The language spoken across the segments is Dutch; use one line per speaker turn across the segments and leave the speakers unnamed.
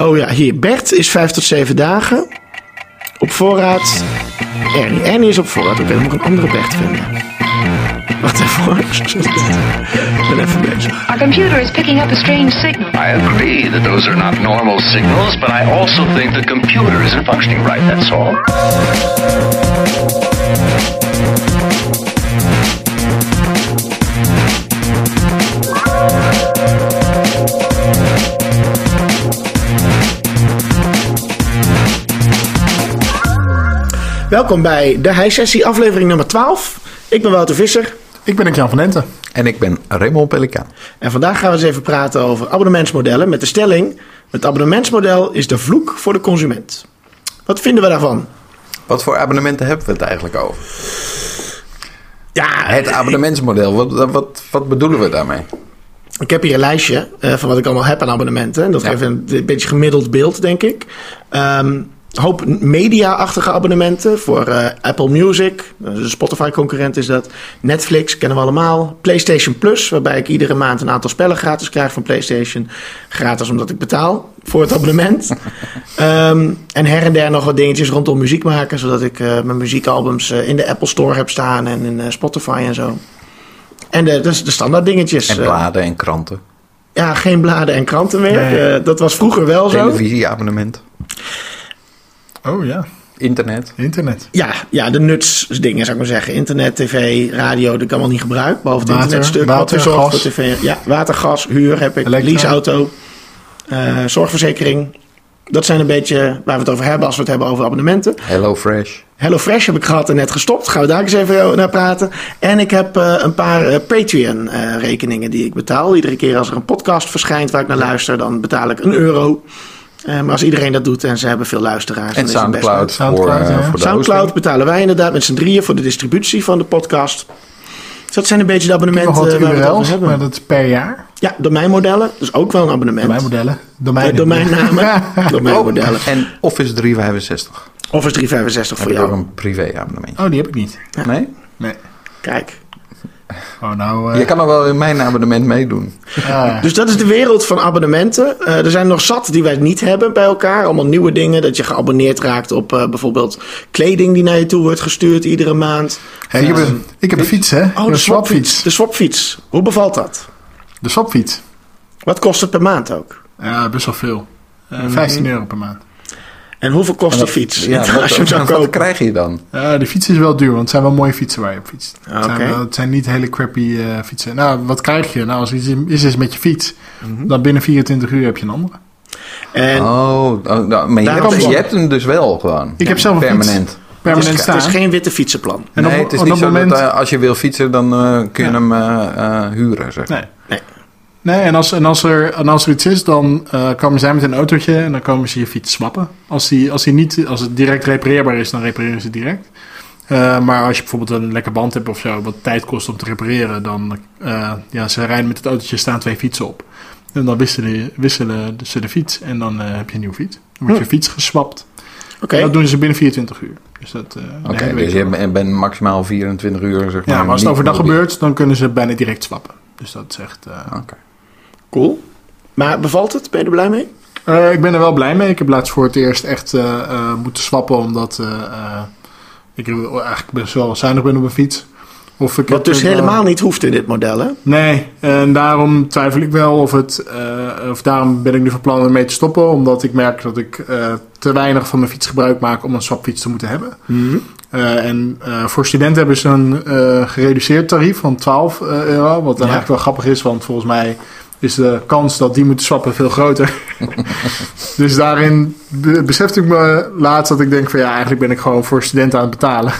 Oh ja, hier. Bert is vijf tot zeven dagen. Op voorraad. Ernie. Ernie is op voorraad. Oké, dan moet ik een andere Bert vinden. Wacht even hoor. Ik ben even bezig.
Our computer is picking up a strange signal.
I agree that those are not normal signals, but I also think the computer isn't functioning right, that's all.
Welkom bij de High-sessie, aflevering nummer 12. Ik ben Wouter Visser.
Ik ben Jan van Enten.
En ik ben Raymond Pelikaan.
En vandaag gaan we eens even praten over abonnementsmodellen. Met de stelling: het abonnementsmodel is de vloek voor de consument. Wat vinden we daarvan?
Wat voor abonnementen hebben we het eigenlijk over?
Ja,
Het abonnementsmodel, wat, wat, wat bedoelen we daarmee?
ik heb hier een lijstje eh, van wat ik allemaal heb aan abonnementen. En dat
Ja.
geeft een, een beetje gemiddeld beeld, denk ik. Ehm, een hoop media-achtige abonnementen voor eh, Apple Music, de Spotify-concurrent is dat. Netflix kennen we allemaal. PlayStation Plus, waarbij ik iedere maand een aantal spellen gratis krijg van PlayStation. Gratis omdat ik betaal voor het abonnement. Ehm, en her en der nog wat dingetjes rondom muziek maken, zodat ik eh, mijn muziekalbums eh, in de Apple Store heb staan en in Spotify en zo. En de, dus de standaard dingetjes.
En bladen en kranten.
ja, geen bladen en kranten meer.
Nee.
Dat was vroeger wel zo.
Televisieabonnement.
Oh ja,
Internet.
internet.
Ja, ja, de nutsdingen zou ik maar zeggen. Internet, tv, radio, dat ik allemaal niet gebruik. Behalve het
Water,
internetstuk.
water,
wat weer zorgt
gas.
voor tv. Ja, water, gas, huur heb ik.
Elektra.
Leaseauto. eh zorgverzekering. Dat zijn een beetje waar we het over hebben als we het hebben over abonnementen.
Hello Fresh.
HelloFresh heb ik gehad en net gestopt. Gaan we daar eens even naar praten. En ik heb eh, een paar eh, Patreon-rekeningen die ik betaal. Iedere keer als er een podcast verschijnt waar ik naar luister, dan betaal ik een euro. Eh, maar als iedereen dat doet en ze hebben veel luisteraars... dan
En
is het best
Soundcloud, voor,
Soundcloud,
eh, voor de
Soundcloud
hosting.
betalen wij inderdaad met z'n drieën voor de distributie van de podcast. Dus dat zijn een beetje de
Ik heb nog
abonnementen
wat
waar we het hebben.
maar dat is per jaar.
Ja, domeinmodellen. Dus ook wel een abonnement.
Domeinmodellen.
Eh,
Domeinen.
domeinnamen. domeinmodellen.
En Office 365.
Office 365
Heb
voor
ik ook
jou.
een privé-abonnement.
Oh, die heb ik niet.
Nee?
Nee.
Kijk.
Oh, nou... eh,
Je kan nog wel in mijn abonnement meedoen.
ah,
Dus dat is de wereld van abonnementen. Eh, er zijn nog zat die wij niet hebben bij elkaar. Allemaal nieuwe dingen. Dat je geabonneerd raakt op eh, bijvoorbeeld kleding die naar je toe wordt gestuurd iedere maand.
hey, ik, heb een, ik heb een fiets, hè?
Oh,
een
de
swapfiets.
De swapfiets. Hoe bevalt dat?
De swapfiets.
Wat kost het per maand ook?
Ja, best wel veel. Eh,
Mhm.
15 euro per maand.
En hoeveel kost die fiets?
Ja,
als
wat,
je hem zou
wat
kopen.
krijg je dan?
Ja, de fiets is wel duur, want het zijn wel mooie fietsen waar je op fietst.
Ah,
Het, zijn
oké.
wel- het zijn niet hele crappy eh, fietsen. Nou, wat krijg je? Nou, als iets is, is met je fiets,
Mhm.
dan binnen 24 uur heb je een andere.
En
Oh, oh, nou, maar je,
Daarom-
hebt, je hebt hem dus wel gewoon.
Ik heb zelf een
Permanent.
fiets. Permanent
het, is,
staan.
het is geen witte fietsenplan.
En
nee,
op-
het is niet zo
moment-
dat eh, als je wil fietsen, dan eh, kun je
Ja.
hem eh, huren. Zeg.
Nee.
Nee.
En als, en als, er, en als er iets is, dan eh, komen zij met een autootje en dan komen ze je fiets swappen. Als, die, als, die niet, als het direct repareerbaar is, dan repareren ze direct. Eh, maar als je bijvoorbeeld een lekke band hebt of zo, wat tijd kost om te repareren, dan uh, ja, ze rijden met het autootje, staan twee fietsen op. En dan wisselen, wisselen ze de fiets en dan uh, heb je een nieuwe fiets. Dan wordt
Hm.
je fiets geswapt.
Oké.
En dat doen ze binnen 24 uur. Dus dat, uh,
Oké, okay, dus je bent, bent maximaal 24 uur, zeg maar.
Ja, maar als het overdag
mobiel.
gebeurt, dan kunnen ze bijna direct swappen. Dus dat is echt... Uh,
Oké.
Cool. Maar bevalt het? Ben je er blij mee?
Uh, ik ben er wel blij mee. Ik heb laatst voor het eerst echt uh, uh, moeten swappen, omdat ik eigenlijk best wel zuinig ben op mijn fiets.
Of ik Wat dus helemaal niet hoeft in dit model, hè?
Nee, en daarom twijfel ik wel of het. Of daarom ben ik nu van plan ermee te stoppen. Omdat ik merk dat ik te weinig van mijn fiets gebruik maak om een swapfiets te moeten hebben.
Mm -hmm.
uh, en voor studenten hebben ze een gereduceerd tarief van 12 euro. Wat dan ja. eigenlijk wel grappig is, want volgens mij is de kans dat die moeten swappen veel groter. dus daarin besefte ik me laatst dat ik denk van ja, eigenlijk ben ik gewoon voor studenten aan het betalen.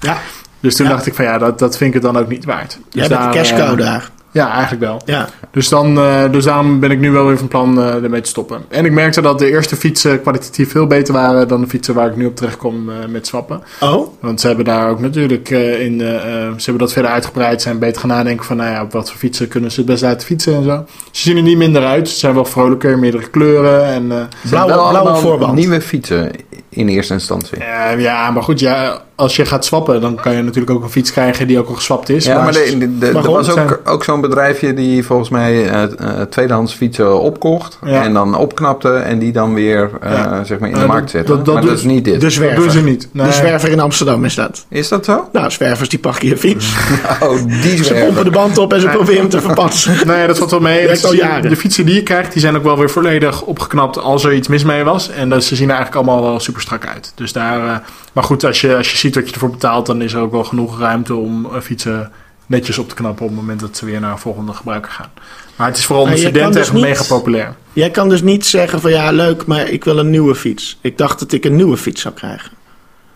ja.
Dus toen
ja.
dacht ik van ja, dat, dat vind ik het dan ook niet waard.
Jij
dus
bent daar, de cash cow uh, daar.
Ja, eigenlijk wel.
Ja.
Dus, dan, uh, dus daarom ben ik nu wel weer van plan uh, ermee te stoppen. En ik merkte dat de eerste fietsen kwalitatief veel beter waren dan de fietsen waar ik nu op terecht kom uh, met swappen.
Oh.
Want ze hebben daar ook natuurlijk in, ze hebben dat verder uitgebreid, zijn beter gaan nadenken van nou ja, op wat voor fietsen kunnen ze het best uit fietsen en zo. Ze zien er niet minder uit, ze zijn wel vrolijker, meerdere kleuren en
blauwe, blauwe voorband.
Nieuwe fietsen in eerste instantie.
ja, maar goed, ja, als je gaat swappen, dan kan je natuurlijk ook een fiets krijgen die ook al geswapt is.
Ja, maar de, de- de- er was ook,
Zijn-
ook zo'n bedrijfje die volgens mij eh, eh, tweedehands fietsen opkocht.
Ja.
En dan opknapte en die dan weer eh,
Ja.
zeg maar in de markt zette.
dat- dat
maar dat is niet dit.
De
dat
zwerver.
doen ze niet. Nee.
De zwerver in Amsterdam is dat.
Is dat zo?
Nou, zwervers die pakken je fiets.
Oh, die
Ze pompen de band op en ze proberen hem te verpatsen.
Nee, dat valt wel mee.
Al jaren.
De fietsen die je krijgt, die zijn ook wel weer volledig opgeknapt als er iets mis mee was. En dat, ze zien er eigenlijk allemaal wel super strak uit. Dus daar, eh, maar goed, als je, als je ziet wat je ervoor betaalt, dan is er ook wel genoeg ruimte om eh, fietsen netjes op te knappen op het moment dat ze weer naar een volgende gebruiker gaan. Maar het is vooral onder studenten
dus
echt
niet-
mega populair.
Jij kan dus niet zeggen van ja, leuk, maar ik wil een nieuwe fiets. Ik dacht dat ik een nieuwe fiets zou krijgen.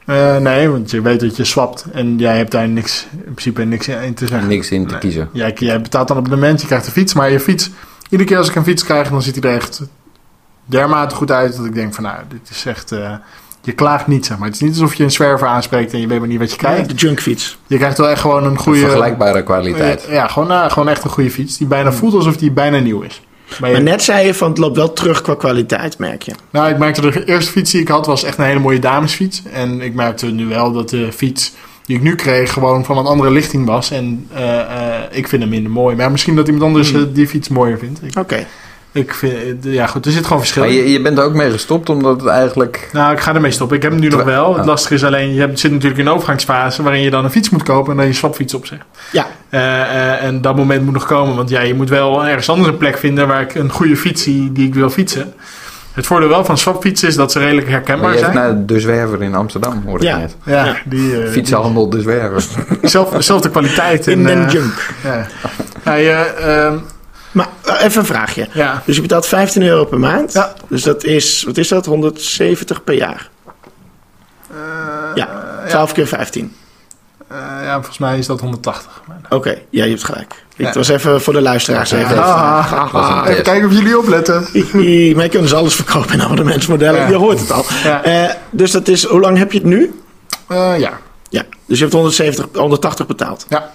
Eh, nee, want je weet dat je swapt en jij hebt daar niks, in principe niks in te zeggen.
Niks in te
Nee.
kiezen.
Jij, jij betaalt dan op het abonnement, je krijgt een fiets, maar je fiets, iedere keer als ik een fiets krijg, dan ziet hij er echt dermate goed uit dat ik denk van nou, dit is echt, eh, je klaagt niet zeg maar. Het is niet alsof je een zwerver aanspreekt en je weet maar niet wat je krijgt.
De junkfiets.
Je krijgt wel echt gewoon een goede,
Vergelijkbare kwaliteit.
eh, ja, gewoon, nou, gewoon echt een goede fiets die bijna voelt alsof die bijna nieuw is. Maar je-
Maar net zei je van het loopt wel terug qua kwaliteit, merk je.
Nou, ik merkte de eerste fiets die ik had was echt een hele mooie damesfiets. En ik merkte nu wel dat de fiets die ik nu kreeg gewoon van een andere lichting was. En eh, eh, ik vind hem minder mooi. Maar misschien dat iemand anders
Hmm.
eh, die fiets mooier vindt. Ik,
Oké.
Ik vind, ja goed, er zit gewoon verschil
Maar
in.
je, je bent er ook mee gestopt omdat het eigenlijk...
Nou, ik ga ermee stoppen. Ik heb hem nu nog wel. Het
Ja.
lastige is alleen, je hebt, zit natuurlijk in een overgangsfase waarin je dan een fiets moet kopen en dan je swapfiets opzegt.
Ja,
Eh, eh, en dat moment moet nog komen, want ja, je moet wel ergens anders een plek vinden waar ik een goede fiets zie die ik wil fietsen. Het voordeel wel van swapfietsen is dat ze redelijk
Maar
herkenbaar
je hebt
zijn.
naar de zwerver in Amsterdam, hoorde ik
Ja.
net.
Ja,
Ja.
die, eh,
Fietsenhandel de zwerver.
zelf, dezelfde kwaliteit.
in
en,
den junk.
Ja. Je, ehm,
Maar eh, even een vraagje.
ja.
Dus je betaalt 15 euro per maand.
Ja.
Dus dat is, wat is dat? 170 per jaar. ja, 12 keer 15.
Eh, ja, volgens mij is dat 180. Maar-
Oké, ja, je hebt gelijk.
Ja.
Het was even voor de luisteraars. Even.
Ah,
was een
even
test.
kijken of jullie opletten.
Je kunt dus alles verkopen in abonnementsmodellen.
Ja.
Je hoort het al.
Ja.
Eh, dus dat is, hoe lang heb je het nu?
Eh, ja.
Ja, dus je hebt 170, 180 betaald.
Ja.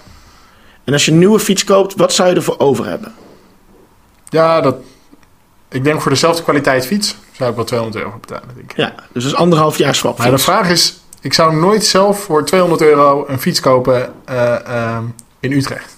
En als je een nieuwe fiets koopt, wat zou je ervoor over hebben?
Ja, dat. Ik denk voor dezelfde kwaliteit fiets zou ik wel 200 euro betalen. Denk ik.
Ja, dus dat is anderhalf jaar swap.
Maar de vraag is: ik zou nooit zelf voor 200 euro een fiets kopen eh, ehm, in Utrecht.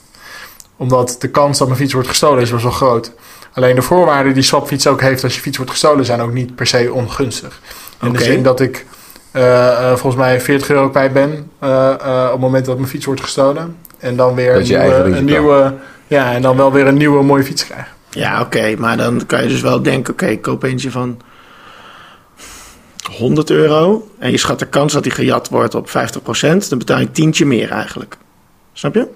Omdat de kans dat mijn fiets wordt gestolen is best wel groot. Alleen de voorwaarden die swapfiets ook heeft als je fiets wordt gestolen zijn ook niet per se ongunstig. In de zin dat ik eh, eh, volgens mij 40 euro kwijt ben eh, eh, op het moment dat mijn fiets wordt gestolen. En dan weer
Dat
een nieuwe, een nieuwe, ja, en dan wel weer een nieuwe mooie fiets krijgen.
Ja, oké, maar dan kan je dus wel denken: oké, ik koop eentje van 100 euro. En je schat de kans dat die gejat wordt op 50%. Dan betaal je tientje meer eigenlijk. Snap je?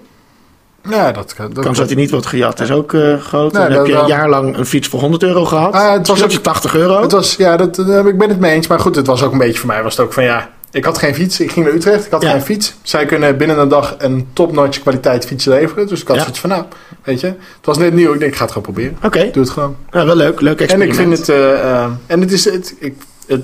Ja, dat kan.
De
Dat
kans dat hij niet wordt gejat is ook eh, groot.
Nee,
dan heb je een jaar lang een fiets voor 100 euro gehad.
Ah, het was
Scheelt je
ook-
80 euro.
Het was, ja, dat, dat- ik ben het mee eens. Maar goed, het was ook een beetje voor mij. Was het ook van ja, ik had geen fiets. Ik ging naar Utrecht. Ik had
Ja.
geen fiets. Zij kunnen binnen een dag een topnotch kwaliteit fiets leveren. Dus ik had
Ja.
zoiets van nou, weet je. Het was net nieuw. Ik denk, ik ga het gewoon proberen.
Oké,
Doe het gewoon.
nou, wel leuk. Leuk
En
experiment.
ik vind het, eh, eh, en het is, het, ik, het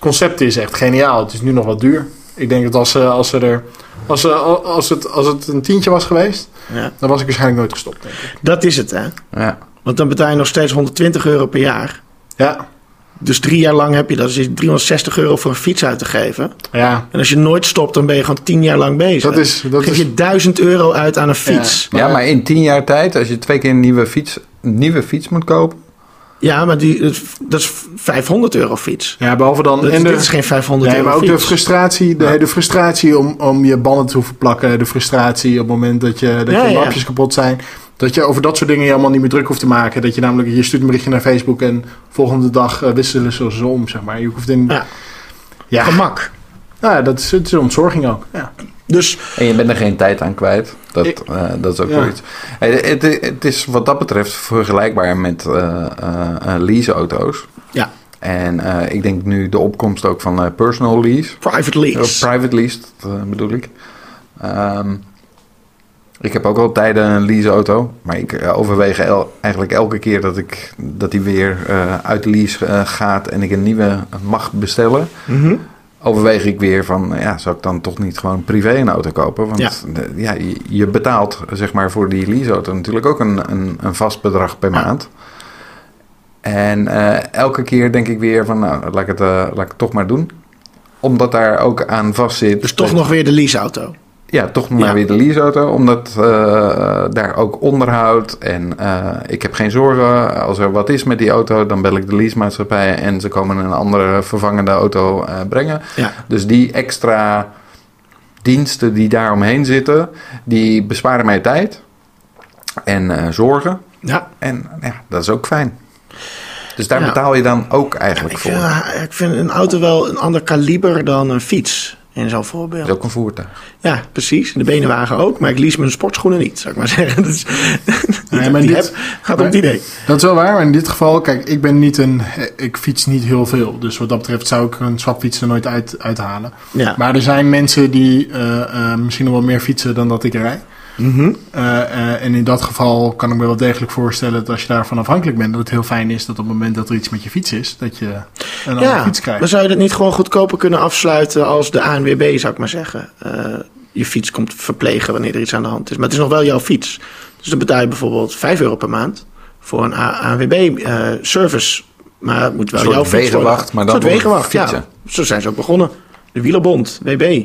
concept is echt geniaal. Het is nu nog wat duur. Ik denk dat als, ze als ze er, als, als, het, als het een tientje was geweest,
Ja.
dan was ik waarschijnlijk nooit gestopt. Denk ik.
Dat is het, hè?
Ja.
Want dan betaal je nog steeds 120 euro per jaar.
Ja,
Dus drie jaar lang heb je dat. Dus je 360 euro voor een fiets uit te geven.
ja.
En als je nooit stopt, dan ben je gewoon 10 jaar lang bezig.
Dat is, dat
Geef
is,
je 1000 euro uit aan een fiets. Ja,
ja, maar in tien jaar tijd, als je twee keer een nieuwe fiets, een nieuwe fiets moet kopen.
maar die, dat is- dat is 500 euro fiets.
ja, behalve dan.
Dat,
en de-
dit is geen 500
Nee,
euro
maar ook de frustratie, de, de frustratie om, om je banden te hoeven plakken. De frustratie op het moment dat je, dat
Ja,
je
ja.
lampjes kapot zijn. Dat je over dat soort dingen je allemaal niet meer druk hoeft te maken. Dat je namelijk, je stuurt een berichtje naar Facebook en volgende dag eh, wisselen ze ze om, zeg maar. Je hoeft in...
Ja.
Ja,
Gemak.
ja dat is, het is een ontzorging ook. Ja.
Dus
En je bent er geen tijd aan kwijt. Dat,
Ik-
eh, dat is ook
Ja.
zoiets. Hey, Het, het, is wat dat betreft vergelijkbaar met eh, eh, eh, leaseauto's.
ja,
En eh, ik denk nu de opkomst ook van eh, personal lease.
private lease.
private lease, dat, bedoel ik. Ehm, ik heb ook al tijden een leaseauto. Maar ik eh, overweeg el- eigenlijk elke keer dat, ik, dat die weer eh, uit de lease eh, gaat en ik een nieuwe mag bestellen.
Mhm.
Overweeg ik weer van, ja, zou ik dan toch niet gewoon privé een auto kopen? Want
Ja.
ja, je, betaalt zeg maar voor die leaseauto natuurlijk ook een, een, een vast bedrag per
Ja.
maand. En elke keer denk ik weer van, nou, laat ik het, laat ik het toch maar doen. omdat daar ook aan vast zit.
Dus toch nog weer de leaseauto.
Ja, toch nog maar
Ja.
weer de leaseauto. Omdat eh, daar ook onderhoud en eh, ik heb geen zorgen. Als er wat is met die auto, dan bel ik de leasemaatschappij en ze komen een andere vervangende auto eh, brengen.
Ja.
Dus die extra diensten die daar omheen zitten, die besparen mij tijd en zorgen.
Ja.
En ja, dat is ook fijn. Dus daar betaal je dan ook eigenlijk
Ik
voor.
vind, ik vind een auto wel een ander kaliber dan een fiets. In zo'n voorbeeld.
Dat is ook een voertuig.
Ja, precies. De benenwagen ook. Maar ik lease mijn sportschoenen niet, zou ik maar zeggen. Dus,
Nee, maar
die
dit-
heb, gaat om het idee.
Dat is wel waar, maar in dit geval, kijk, ik ben niet een. Ik fiets niet heel veel. Dus wat dat betreft zou ik een swapfiets er nooit uit, uithalen.
Ja.
Maar er zijn mensen die eh, eh, misschien nog wel meer fietsen dan dat ik rij.
Mhm.
Eh, eh, en in dat geval kan ik me wel degelijk voorstellen dat als je daarvan afhankelijk bent, dat het heel fijn is dat op het moment dat er iets met je fiets is, dat je een andere
Ja,
fiets krijgt.
maar zou je dat niet gewoon goedkoper kunnen afsluiten als de ANWB, zou ik maar zeggen. Eh, je fiets komt verplegen wanneer er iets aan de hand is. Maar het is nog wel jouw fiets. Dus dan betaal je bijvoorbeeld 5 euro per maand voor een ANWB-service. maar het moet wel
Een soort
jouw fiets worden.
wegenwacht, maar dan
Een soort
voor
wegenwacht, ja.
fietsen.
Zo zijn ze ook begonnen. De Wielerbond, WB.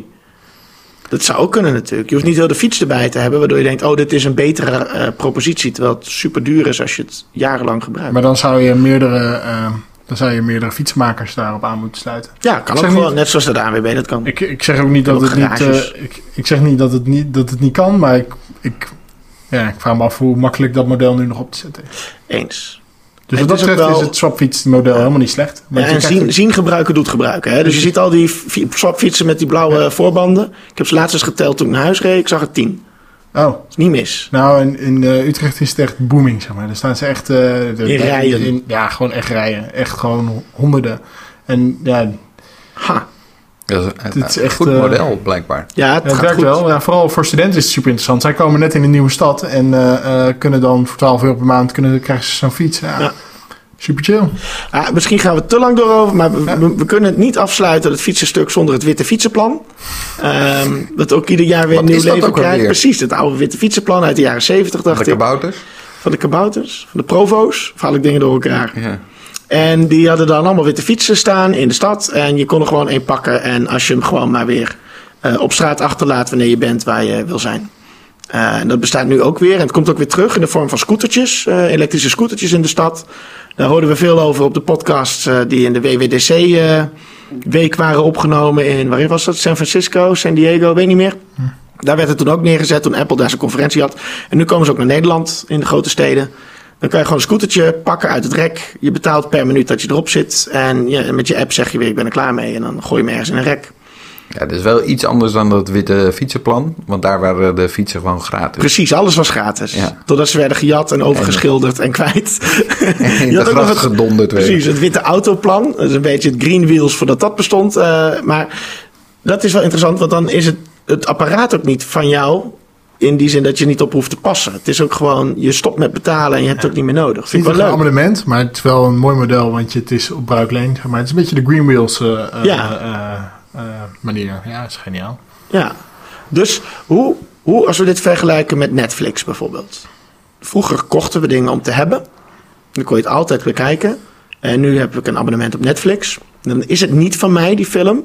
Dat zou ook kunnen natuurlijk. Je hoeft niet heel de fiets erbij te hebben, waardoor je denkt: oh, dit is een betere eh, propositie. Terwijl het super duur is als je het jarenlang gebruikt.
Maar dan zou je meerdere, eh, dan zou je meerdere fietsmakers daarop aan moeten sluiten.
ja, kan ook gewoon,
niet-
net zoals de ANWB dat kan.
Ik, ik zeg ook niet dat
Ook
het niet, eh, ik, ik zeg niet dat het niet, dat het niet kan, maar ik, ik, ja, ik vraag me af hoe makkelijk dat model nu nog op te zetten is.
Eens.
Dus wat dat
is
betreft
wel-
is het swapfietsmodel helemaal niet slecht.
Ja, en zien, zien gebruiken doet gebruiken. Hè? Dus je ziet al die fi- swapfietsen met die blauwe voorbanden. Ik heb ze laatst eens geteld toen ik naar huis reed. Ik zag er tien.
Oh,
Dat is niet mis.
nou in, in eh, Utrecht is het echt booming, zeg maar. Daar staan ze echt... eh, de-
In rijen.
in- ja, gewoon echt rijen. Echt gewoon honderden. En ja,
Ha.
Dat is een
Dit is echt,
goed
eh,
model, blijkbaar.
Ja, het
Ja, het
gaat
werkt
goed.
wel. Ja, vooral voor studenten is het super interessant. Zij komen net in een nieuwe stad en eh, eh, kunnen dan voor 12 euro per maand kunnen, krijgen ze zo'n fiets. Ja,
Ja.
Super chill.
Ah, misschien gaan we te lang door over, maar we, we, we kunnen het niet afsluiten, het fietsenstuk, zonder het witte fietsenplan. Ehm, dat ook ieder jaar weer een nieuw leven krijgt. Precies, het oude witte fietsenplan uit de jaren 70, dacht
De
ik.
kabouters.
Van de kabouters, van de provo's. Of haal ik dingen door elkaar.
Ja.
En die hadden dan allemaal witte fietsen staan in de stad. En je kon er gewoon één pakken. En als je hem gewoon maar weer eh, op straat achterlaat wanneer je bent waar je wil zijn. Eh, en dat bestaat nu ook weer. En het komt ook weer terug in de vorm van scootertjes. eh, elektrische scootertjes in de stad. Daar hoorden we veel over op de podcasts die in de WWDC-week waren opgenomen. In, waar was dat? San Francisco, San Diego, weet niet meer. Daar werd het toen ook neergezet toen Apple daar zijn conferentie had. En nu komen ze ook naar Nederland in de grote steden. Dan kan je gewoon een scootertje pakken uit het rek. Je betaalt per minuut dat je erop zit. En met je app zeg je weer ik ben er klaar mee. En dan gooi je hem ergens in een rek.
ja, dat is wel iets anders dan dat witte fietsenplan. Want daar waren de fietsen gewoon gratis.
Precies, alles was gratis.
Ja.
Totdat ze werden gejat en overgeschilderd en kwijt.
In
Je
de
had ook nog
gracht
het-
gedonderd werden.
Precies, het witte autoplan. Dat is een beetje het green wheels voordat dat bestond. Eh, maar dat is wel interessant, want dan is het, het apparaat ook niet van jou. In die zin dat je niet op hoeft te passen. Het is ook gewoon, je stopt met betalen en je hebt het ook niet meer nodig.
Het
Vind
is niet
wel
een
leuk.
abonnement, maar het is wel een mooi model, want je, het is op bruikleen. Maar het is een beetje de Green Wheels eh,
Ja.
eh, eh, manier. Ja, dat is geniaal.
Ja. Dus hoe, hoe, als we dit vergelijken met Netflix bijvoorbeeld. Vroeger kochten we dingen om te hebben. Dan kon je het altijd bekijken. En nu heb ik een abonnement op Netflix. Dan is het niet van mij, die film.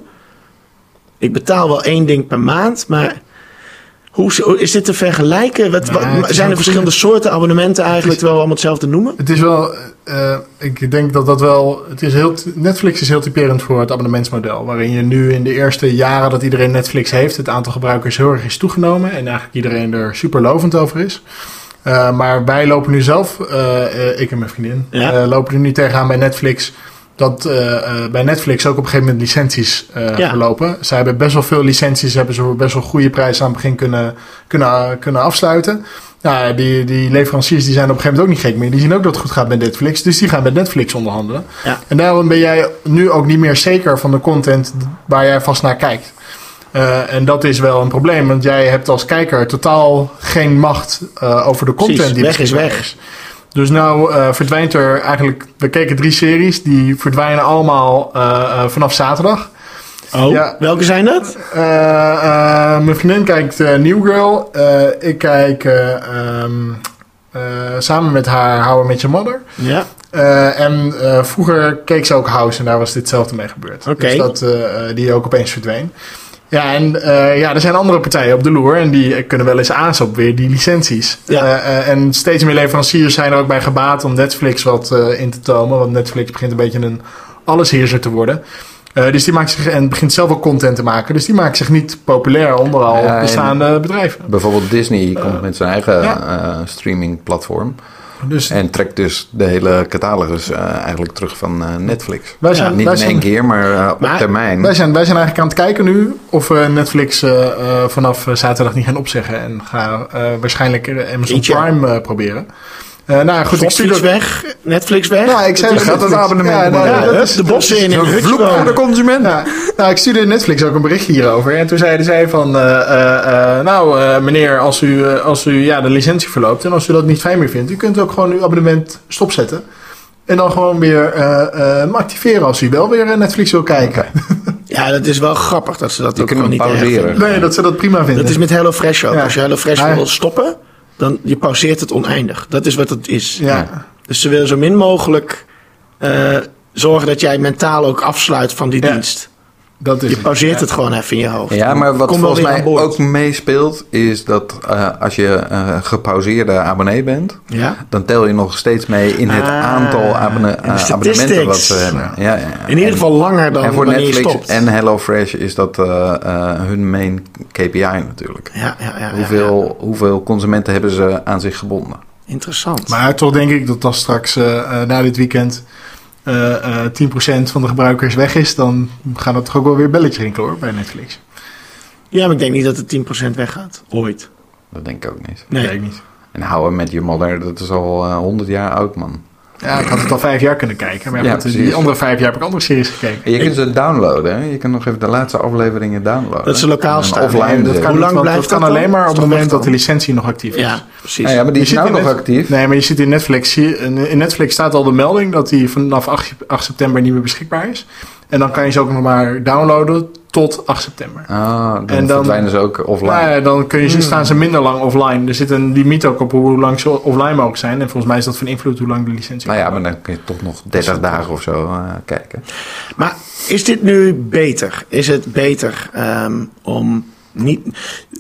Ik betaal wel één ding per maand, maar hoe is dit te vergelijken? Wat,
Nou,
wat- zijn er verschillende soorten abonnementen eigenlijk, terwijl we allemaal hetzelfde noemen?
Het is wel, eh, ik denk dat dat wel, het is heel, Netflix is heel typerend voor het abonnementsmodel. Waarin je nu in de eerste jaren dat iedereen Netflix heeft, het aantal gebruikers heel erg is toegenomen. En eigenlijk iedereen er super lovend over is. Eh, maar wij lopen nu zelf, eh, ik en mijn vriendin,
Ja.
lopen er nu tegenaan bij Netflix. Dat eh, eh, bij Netflix ook op een gegeven moment licenties eh,
Ja.
verlopen. Zij hebben best wel veel licenties, hebben ze voor best wel goede prijzen aan het begin kunnen, kunnen, kunnen afsluiten. Nou, die, die leveranciers die zijn op een gegeven moment ook niet gek meer. Die zien ook dat het goed gaat met Netflix. Dus die gaan met Netflix onderhandelen.
Ja.
En daarom ben jij nu ook niet meer zeker van de content waar jij vast naar kijkt. En dat is wel een probleem, want jij hebt als kijker totaal geen macht over de content
Precies,
die
weg is weg.
Dus nou eh, verdwijnt er eigenlijk... We keken drie series, die verdwijnen allemaal eh, eh, vanaf zaterdag.
Oh,
Ja.
welke zijn dat?
Mijn vriendin kijkt New Girl. Ik kijk eh, ehm, eh, samen met haar How I Met Your Mother.
Ja.
En vroeger keek ze ook House en daar was ditzelfde mee gebeurd.
Oké.
Dus dat die ook opeens verdween. Ja, en eh, ja, er zijn andere partijen op de loer en die kunnen wel eens aan op weer die licenties.
Ja.
Eh, eh, en steeds meer leveranciers zijn er ook bij gebaat om Netflix wat in te tomen. Want Netflix begint een beetje een allesheerser te worden. Dus die maakt zich en begint zelf ook content te maken. Dus die maakt zich niet populair onder al
Ja,
bestaande bedrijven.
Bijvoorbeeld Disney komt met zijn eigen
ja.
eh, streamingplatform.
Dus
En trekt dus de hele catalogus eh, eigenlijk terug van eh, Netflix.
Wij zijn-
Niet
wij
in
zijn-
één keer, maar eh, op
Maar
termijn.
Wij zijn, wij zijn eigenlijk aan het kijken nu of we Netflix vanaf zaterdag niet gaan opzeggen. En gaan eh, waarschijnlijk Amazon. Prime eh, proberen. Eh nou goed, ik stuur
weg, Netflix weg.
Nou, ik zei
Dat gaat het abonnement
Ja, nou, ja, dat is-
de bossen in een
vloek voor de consument.
Ja, nou, ik stuurde Netflix ook een berichtje hierover. En toen zeiden zij van... eh, eh, nou, eh, meneer, als u, eh, als u ja, de licentie verloopt... en als u dat niet fijn meer vindt... u kunt ook gewoon uw abonnement stopzetten. En dan gewoon weer eh, eh, activeren als u wel weer Netflix wil kijken.
Ja, dat is wel grappig dat ze dat
Je
ook
hem
niet
pauzeren.
Nee, dat ze dat prima vinden.
Dat is met HelloFresh ook.
Ja.
Als je HelloFresh wil stoppen, dan je pauzeert het oneindig. Dat is wat het is.
Ja.
Dus ze willen zo min mogelijk eh, zorgen dat jij mentaal ook afsluit van die
Ja.
dienst.
Dat is
Je
het.
pauzeert
Ja.
het gewoon even in je hoofd.
Ja, maar wat
Kom
volgens mij ook meespeelt, is dat eh, als je eh, gepauzeerde abonnee bent,
Ja?
dan tel je nog steeds mee in het
Ah,
aantal abonne- eh, abonnementen wat ze hebben. Ja, ja, ja.
In ieder geval langer dan
en voor
wanneer je
Netflix
stopt.
en HelloFresh is dat eh, eh, hun main KPI natuurlijk.
Ja, ja, ja, ja,
Hoeveel, hoeveel consumenten hebben ze aan zich gebonden?
Interessant.
Maar toch denk ik dat als straks na dit weekend eh, eh, 10% van de gebruikers weg is, dan gaan er toch ook wel weer belletjes rinkelen hoor bij Netflix.
Ja, maar ik denk niet dat het 10% weggaat. Ooit.
Dat denk ik ook niet.
Nee.
Weet ik niet.
En houden met je modder, dat is al eh, 100 jaar oud, man.
Ja, ik had het al vijf jaar kunnen kijken. Maar
Ja,
goed, die andere vijf jaar heb ik andere series gekeken.
En je kunt ze downloaden, hè? Je kan nog even de laatste afleveringen downloaden.
Dat ze lokaal staan.
Offline
dat kan Hoe lang blijft
dat kan
dan?
alleen maar op het moment dat de licentie nog actief is.
Ja, precies.
Ja, maar die is
Je
nou
in
nog
Net-
actief.
Nee, maar je ziet in Netflix, in Netflix staat al de melding dat die vanaf 8, 8 september niet meer beschikbaar is. En dan kan je ze ook nog maar downloaden tot 8 september.
Ah, dan,
En dan-
verdwijnen ze ook offline.
Nou ja, dan kun je,
Hmm.
ze staan ze minder lang offline. Er zit een limiet ook op hoe lang ze offline mogen zijn. En volgens mij is dat van invloed hoe lang de licentie
Nou ja, maar dan kun je toch nog 30 dagen of zo eh, kijken.
Maar is dit nu beter? Is het beter ehm, om niet...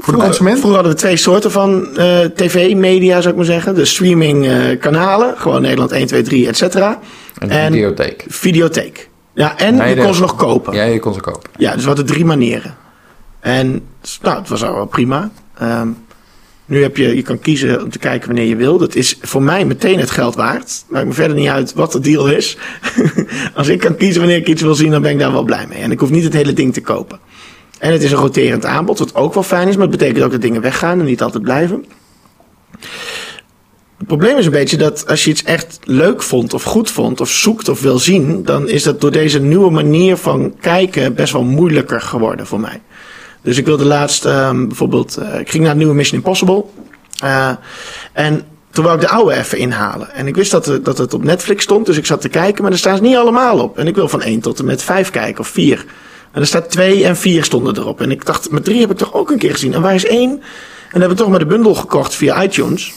Voor
consument?
Vroeger hadden we twee soorten van eh, tv-media, zou ik maar zeggen. De streaming-kanalen, gewoon Nederland 1, 2, 3, et cetera.
En,
En-
videotheek.
Videotheek. Ja, en
Nee,
je kon ze nog kopen.
Ja, je kon ze kopen.
Ja, dus we hadden drie manieren. En nou, het was al wel prima. Ehm, nu heb je, je kan kiezen om te kijken wanneer je wil. Dat is voor mij meteen het geld waard. Maakt me verder niet uit wat de deal is. Als ik kan kiezen wanneer ik iets wil zien, dan ben ik daar wel blij mee. En ik hoef niet het hele ding te kopen. En het is een roterend aanbod, wat ook wel fijn is. Maar het betekent ook dat dingen weggaan en niet altijd blijven. Probleem is een beetje dat als je iets echt leuk vond of goed vond of zoekt of wil zien, dan is dat door deze nieuwe manier van kijken best wel moeilijker geworden voor mij. Dus ik wilde laatst ehm, bijvoorbeeld, eh, ik ging naar het nieuwe Mission Impossible. Eh, en toen wou ik de oude even inhalen. En ik wist dat, dat het op Netflix stond, dus ik zat te kijken, maar daar staan ze niet allemaal op. En ik wil van 1 tot en met 5 kijken, of 4. En er staat 2 en 4 stonden erop. En ik dacht, met 3 heb ik toch ook een keer gezien. En waar is 1? En dan ik toch maar de bundel gekocht via iTunes.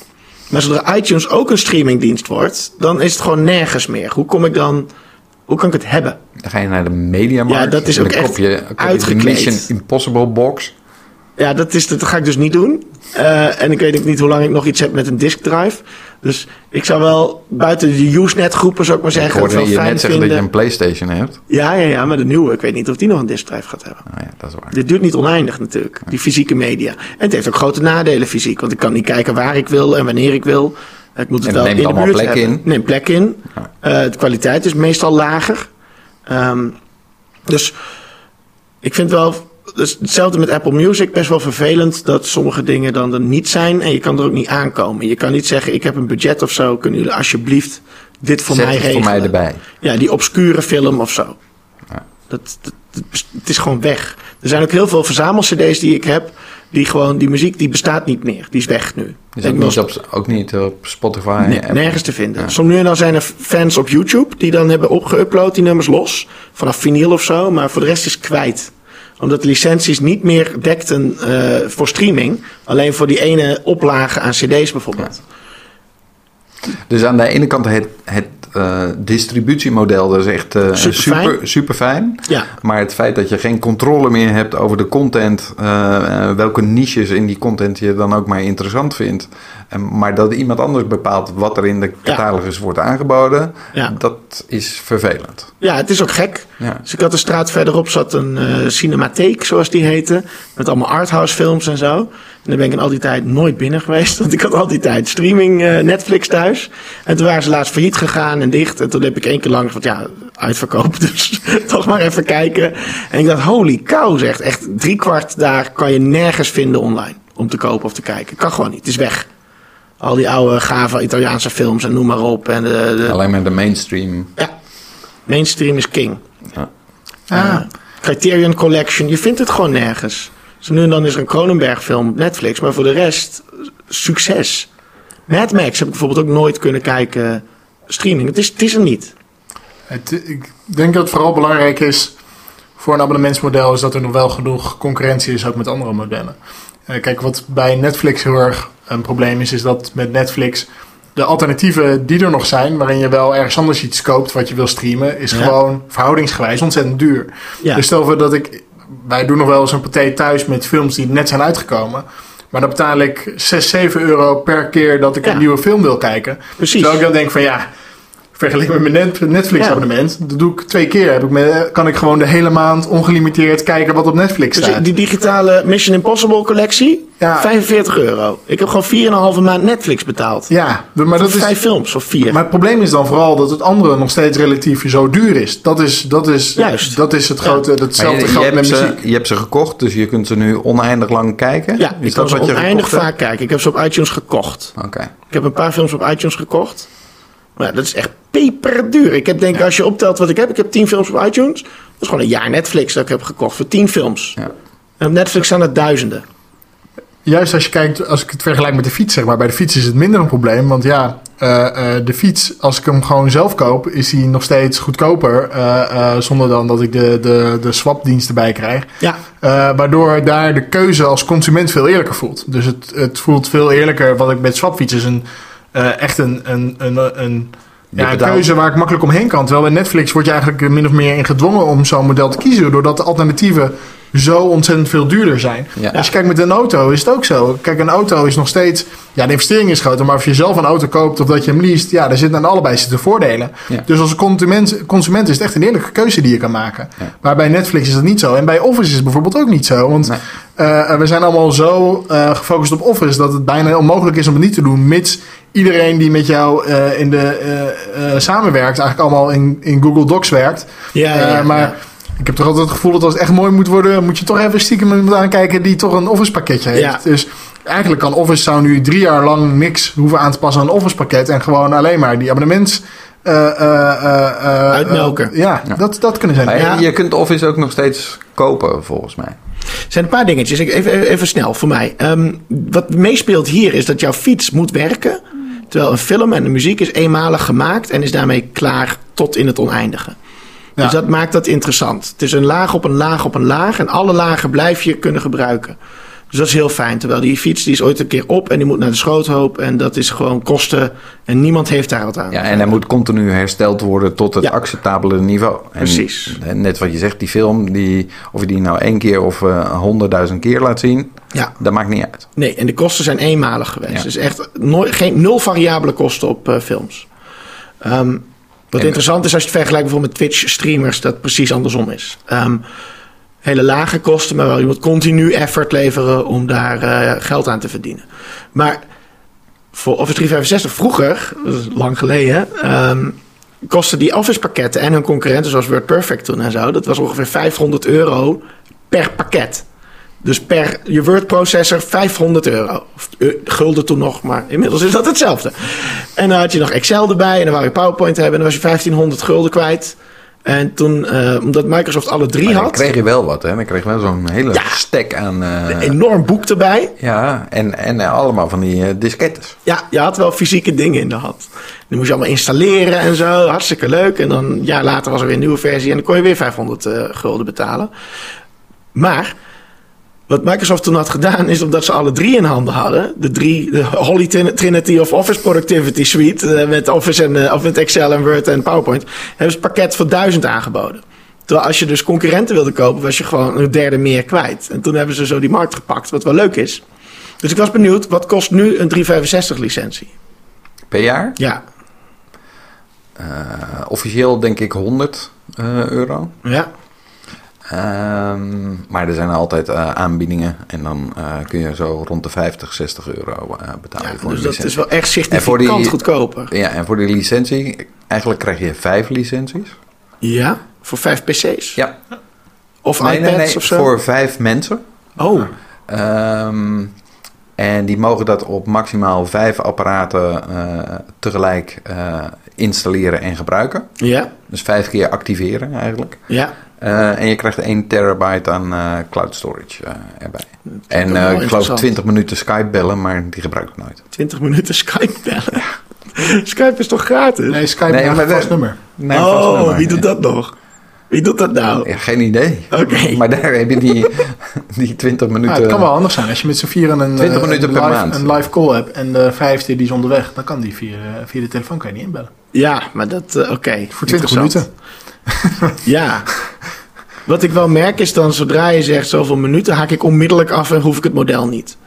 Maar zodra iTunes ook een streamingdienst wordt, dan is het gewoon nergens meer. Hoe kom ik dan, hoe kan ik het hebben?
Dan ga je naar de mediamarkt.
Ja, dat is
en
ook echt
koop je, koop je de
uitgekleed.
Mission Impossible box.
Ja, dat, is, dat ga ik dus niet doen. Eh, en ik weet ook niet hoe lang ik nog iets heb met een diskdrive. Dus ik zou wel buiten de Usenet groepen, zou ik maar
Ik
zeggen, het
hoorde je net zeggen
vinden.
dat je een Playstation hebt.
Ja, ja, ja, maar de nieuwe, ik weet niet of die nog een diskdrive gaat hebben.
Nou ja, dat is waar.
Dit duurt niet oneindig natuurlijk, die fysieke media. En het heeft ook grote nadelen fysiek, want ik kan niet kijken waar ik wil en wanneer ik wil. Ik moet het wel
neemt
in de buurt
plek
hebben.
in.
Neemt plek in. Eh, de kwaliteit is meestal lager. Ehm, dus ik vind wel, dus hetzelfde met Apple Music, best wel vervelend dat sommige dingen dan er niet zijn en je kan er ook niet aankomen. Je kan niet zeggen, ik heb een budget of zo, kunnen jullie alsjeblieft dit voor
Zet
mij regelen?
voor mij erbij.
Ja, die obscure film of zo. Dat, dat, dat- het is gewoon weg. Er zijn ook heel veel verzamel-cd's die ik heb, die gewoon, die muziek die bestaat niet meer. Die is weg nu.
Is ook, niet op, ook niet op Spotify.
Nee, nergens te vinden. Soms nu en dan zijn er fans op YouTube die dan hebben opgeüpload die nummers los. Vanaf vinyl of zo. Maar voor de rest is kwijt. Omdat de licenties niet meer dekten eh, voor streaming. Alleen voor die ene oplage aan cd's bijvoorbeeld.
Dus aan de ene kant het, het eh, distributiemodel, dat is echt eh, super, super fijn.
Ja.
Maar het feit dat je geen controle meer hebt over de content, welke niches in die content je dan ook maar interessant vindt, en, maar dat iemand anders bepaalt wat er in de catalogus wordt aangeboden,
Ja.
dat is vervelend.
Ja, het is ook gek.
Ja.
Dus ik had de straat verderop zat een eh, cinematheek, zoals die heette. Met allemaal arthouse films en zo. En daar ben ik in al die tijd nooit binnen geweest. Want ik had al die tijd streaming eh, Netflix thuis. En toen waren ze laatst failliet gegaan en dicht. En toen heb ik één keer lang van ja, uitverkoop. Dus toch maar even kijken. En ik dacht, holy cow zegt. Echt drie kwart daar kan je nergens vinden online. Om te kopen of te kijken. Kan gewoon niet. Het is weg. Al die oude gave Italiaanse films en noem maar op. En de, de,
Alleen maar de mainstream.
ja, mainstream is king.
Ja.
Ah. Criterion Collection, je vindt het gewoon nergens. Dus nu en dan is er een Cronenberg film op Netflix, maar voor de rest, succes. Mad Max heb ik bijvoorbeeld ook nooit kunnen kijken streaming. Het is, het is er niet.
Het, ik denk dat het vooral belangrijk is voor een abonnementsmodel is dat er nog wel genoeg concurrentie is ook met andere modellen. Eh, kijk, wat bij Netflix heel erg een probleem is, is dat met Netflix de alternatieven die er nog zijn, waarin je wel ergens anders iets koopt wat je wil streamen, is
Ja.
gewoon verhoudingsgewijs ontzettend duur.
Ja.
Dus stel voor dat ik, wij doen nog wel eens een partij thuis met films die net zijn uitgekomen. Maar dan betaal ik 6, 7 euro per keer dat ik
Ja.
een nieuwe film wil kijken.
Precies.
Terwijl ik dan denk van ja, vergeleken met mijn Net- Netflix-abonnement, dat doe ik twee keer. Heb ik me, kan ik gewoon de hele maand ongelimiteerd kijken wat op Netflix
Dus
staat.
die digitale Mission Impossible collectie,
Ja.
45 euro. Ik heb gewoon 4,5 maand Netflix betaald.
Ja, maar dat is.
vijf films of vier.
Maar het probleem is dan vooral dat het andere nog steeds relatief zo duur is. Dat is, dat is,
Juist.
Dat is het grote. Datzelfde
je, je,
geldt
hebt
met
ze,
muziek.
je hebt ze gekocht, dus je kunt ze nu oneindig lang kijken.
ja,
is
ik kan ze
wat je
oneindig vaak kijken. Ik heb ze op iTunes gekocht.
Oké.
Ik heb een paar films op iTunes gekocht. Maar ja, dat is echt peperduur. Ik heb denk ik, als je optelt wat ik heb, ik heb 10 films op iTunes. Dat is gewoon een jaar Netflix dat ik heb gekocht voor 10 films.
Ja.
En op Netflix staan er duizenden.
Juist als je kijkt, als ik het vergelijk met de fiets, zeg maar. Bij de fiets is het minder een probleem. Want ja, eh, eh, de fiets, als ik hem gewoon zelf koop, is die nog steeds goedkoper. eh, zonder dan dat ik de, de, de swapdienst erbij krijg.
Ja,
waardoor daar de keuze als consument veel eerlijker voelt. Dus het, het voelt veel eerlijker. Wat ik met swapfiets is een, echt een, een, een, een, ja, een
betaalt-
keuze waar ik makkelijk omheen kan. Terwijl bij Netflix word je eigenlijk min of meer in gedwongen om zo'n model te kiezen. Doordat de alternatieven zo ontzettend veel duurder zijn.
Ja.
Als je kijkt met een auto is het ook zo. Kijk, een auto is nog steeds... Ja, de investering is groter. Maar als je zelf een auto koopt of dat je hem leest... Ja, daar zitten aan allebei zitten voordelen.
Ja.
Dus als consument, consument is het echt een eerlijke keuze die je kan maken.
Ja.
Maar bij Netflix is dat niet zo. En bij Office is het bijvoorbeeld ook niet zo. Want
Nee.
eh, we zijn allemaal zo eh, gefocust op Office... dat het bijna onmogelijk is om het niet te doen... mits iedereen die met jou eh, in de, eh, eh, samenwerkt... eigenlijk allemaal in, in Google Docs werkt.
Ja,
maar
ja.
Ik heb toch altijd het gevoel dat als het echt mooi moet worden... moet je toch even stiekem iemand aankijken... die toch een Office pakketje heeft.
Ja.
Dus eigenlijk kan Office zou nu drie jaar lang niks hoeven aan te passen aan een Office pakket... en gewoon alleen maar die abonnements... eh, eh, eh, eh,
Uitmelken.
eh, ja, Dat, dat kunnen zijn.
Maar
Ja.
je kunt Office ook nog steeds kopen, volgens mij.
Er zijn een paar dingetjes. Ik- Even, even, even snel voor mij. Ehm, wat meespeelt hier is dat jouw fiets moet werken. Terwijl een film en de muziek is eenmalig gemaakt en is daarmee klaar tot in het oneindige.
Ja.
Dus dat maakt dat interessant. Het is een laag op een laag op een laag en alle lagen blijf je kunnen gebruiken. Dus dat is heel fijn. Terwijl die fiets die is ooit een keer op en die moet naar de schroothoop. En dat is gewoon kosten en niemand heeft daar wat aan.
Ja, en hij moet continu hersteld worden tot het
Ja.
acceptabele niveau. En,
Precies.
net wat je zegt, die film, die, of je die nou één keer of eh, honderdduizend keer laat zien,
Ja.
dat maakt niet uit.
Nee, en de kosten zijn eenmalig geweest.
Ja.
Dus echt nooit, geen, nul variabele kosten op eh, films. Ehm, wat
En-
interessant is als je het vergelijkt bijvoorbeeld met Twitch-streamers, dat precies andersom is. Ehm, hele lage kosten, maar wel je moet continu effort leveren om daar eh, geld aan te verdienen. Maar voor Office 365 vroeger, dat is lang geleden, ehm kosten die Office pakketten en hun concurrenten zoals WordPerfect toen en zo, dat was ongeveer 500 euro per pakket. Dus per je Word processor 500 euro. Of eh, gulden toen nog, maar inmiddels is dat hetzelfde. En dan had je nog Excel erbij en dan wou je PowerPoint hebben en dan was je 1500 gulden kwijt. En toen, eh, omdat Microsoft alle drie
Maar dan
had,
kreeg je wel wat, hè? Dan kreeg je wel zo'n hele
Ja.
stack aan... eh,
een enorm boek erbij.
ja, en, en allemaal van die eh, diskettes.
Ja, je had wel fysieke dingen in de hand. Die moest je allemaal installeren en zo. Hartstikke leuk. En dan een jaar later was er weer een nieuwe versie en dan kon je weer 500 eh, gulden betalen. Maar Wat Microsoft toen had gedaan, is omdat ze alle drie in handen hadden. De drie, de Holy Trin- Trinity of Office Productivity Suite. eh, met Office en eh, of met Excel en Word en PowerPoint. Hebben ze een pakket voor 1000 aangeboden. Terwijl als je dus concurrenten wilde kopen, was je gewoon een derde meer kwijt. En toen hebben ze zo die markt gepakt, wat wel leuk is. Dus ik was benieuwd, wat kost nu een 365 licentie?
Per jaar?
Ja,
Eh, officieel denk ik 100 eh, euro.
ja.
Ehm, maar er zijn altijd eh, aanbiedingen. En dan eh, kun je zo rond de 50, 60 euro eh, betalen
Ja,
voor
dus dat
licentie.
is wel echt
En voor
significant
die-
goedkoper.
Ja, en voor die licentie, eigenlijk krijg je vijf licenties.
Ja, voor vijf PC's.
Ja.
Of
Nee,
iPads
nee, nee,
of zo.
voor vijf mensen.
Oh,
Ehm, en die mogen dat op maximaal vijf apparaten tegelijk installeren en gebruiken.
ja,
Dus vijf keer activeren eigenlijk.
ja.
Eh, en je krijgt 1 terabyte aan eh, cloud storage eh, erbij. En eh, ik geloof
interessant.
20 minuten Skype bellen, maar die gebruik ik nooit.
20 minuten Skype bellen. Skype is toch gratis?
Nee, Skype
Nee, maar
een vast nummer.
Nee, vast
oh,
nummer,
wie doet dat nog? Wie doet dat nou?
Ja, geen idee.
Oké.
Maar daar heb je die, die 20
Ja,
minuten.
het kan wel handig zijn. Als je met z'n vieren een,
20
eh,
minuten
een,
per
live,
maand.
een live call hebt en de vijfde die is onderweg, dan kan die via, via de telefoon kan je niet inbellen.
Ja, maar dat, eh, oké.
Voor 20
interessant.
minuten.
Ja. Wat ik wel merk is dan, zodra je zegt zoveel minuten, haak ik onmiddellijk af en hoef ik het model niet.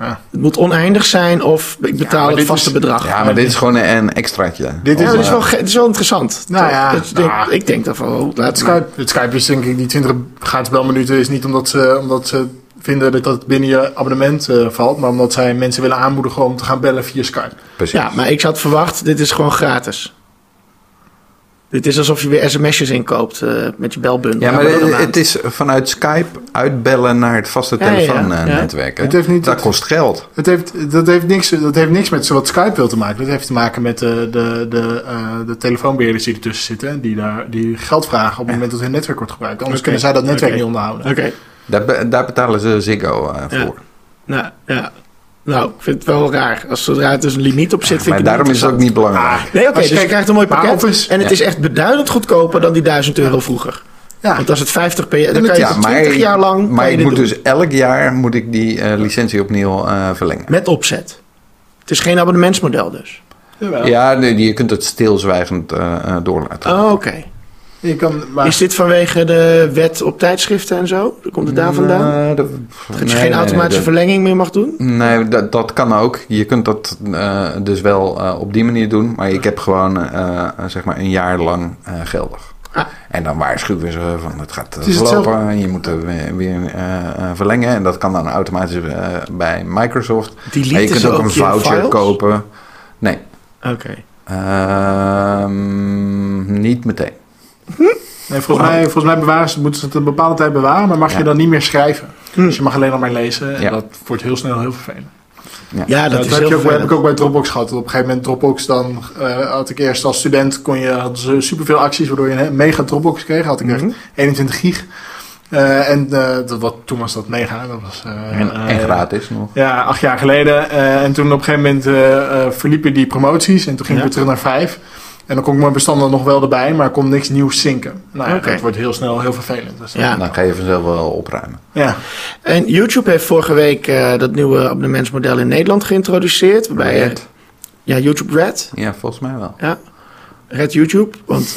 Ja.
Het moet oneindig zijn of ik betaal het vaste
is-
bedrag.
Ja, maar dit is gewoon een extraatje.
Dit
Ja,
is,
wel, het is wel interessant.
Nou ja,
Dat denk- ik denk dat van, oh, laat
Het Skype, het Skype is denk ik die 20 gratis belminuten is niet omdat ze, omdat ze vinden dat dat binnen je abonnement eh, valt, maar omdat zij mensen willen aanmoedigen om te gaan bellen via Skype.
Precies.
Ja, maar ik had verwacht, dit is gewoon gratis. Dit is alsof je weer sms'jes inkoopt eh, met je belbundel.
Ja, maar het, het is vanuit Skype uitbellen naar het vaste
Ja, ja, ja.
telefoonnetwerk.
Het heeft niet-
dat kost geld.
Het heeft, dat, heeft niks, dat heeft niks met wat Skype wil te maken. Dat heeft te maken met de, de, de, eh, de telefoonbeheerders die ertussen zitten. Die, daar, die geld vragen op het moment dat hun netwerk wordt gebruikt. Anders kunnen zij dat netwerk niet onderhouden.
Oké,
Daar, daar betalen ze Ziggo eh,
Ja.
voor.
nou ja. Nou, ik vind het wel raar. Als zodra het dus een limiet op zit, vind
Maar
ik
daarom is het ook niet belangrijk.
Nee, oké, dus je krijgt een mooi
maar
pakket. En het
Ja.
is echt beduidend goedkoper dan die 1000 euro vroeger.
Ja,
Want als het 50 per jaar, dan kan je
ja,
het
maar,
20 jaar lang
maar ik moet
doen.
dus elk jaar moet ik die eh, licentie opnieuw eh, verlengen.
Met opzet. Het is geen abonnementsmodel dus.
jawel.
Ja, nee, je kunt het stilzwijgend eh eh, doorlaten.
Oh, oké.
Je kan, maar,
Is dit vanwege de wet op tijdschriften en zo? Komt het daar vandaan?
Nee, dat,
Dat je
nee,
geen automatische
nee,
verlenging meer mag doen?
Nee, dat, dat kan ook. Je kunt dat eh, dus wel eh, op die manier doen. Maar ik heb gewoon eh, zeg maar een jaar lang geldig.
Ah.
En dan waarschuwen ze van het gaat
Het hetzelfde.
lopen en je moet er weer, weer verlengen. En dat kan dan automatisch bij Microsoft. Maar je kunt ook
ook
een voucher
files?
kopen. Nee,
Oké.
Ehm, niet meteen.
Nee, volgens, mij, volgens mij bewaren ze, moeten ze het een bepaalde tijd bewaren, maar mag
Ja.
je dan niet meer schrijven. Dus je mag alleen nog maar lezen. En
Ja.
dat wordt heel snel heel vervelend.
Ja, dat,
Dat,
is
heb,
heel
je ook, heb ik ook bij Dropbox gehad. Op een gegeven moment Dropbox dan eh, had ik eerst als student kon je hadden ze superveel acties waardoor je een mega Dropbox kreeg. Had ik echt
Mhm.
21 gig. Eh, en eh, dat, wat, toen was dat mega. Dat was, eh,
En, en gratis nog.
Ja, acht jaar geleden. Eh, en toen op een gegeven moment verliepen die promoties. En toen ging ik
Ja.
weer terug naar vijf. En dan kon ik mijn bestanden nog wel erbij, maar er kon niks nieuws zinken. Nou ja,
Oké.
dat wordt heel snel heel vervelend. Dus,
Ja.
Dan ga je vanzelf wel opruimen.
ja.
En YouTube heeft vorige week eh, dat nieuwe abonnementsmodel in Nederland geïntroduceerd. Waarbij je-
Red.
ja, YouTube Red.
Ja, volgens mij wel.
Ja. Red YouTube. Want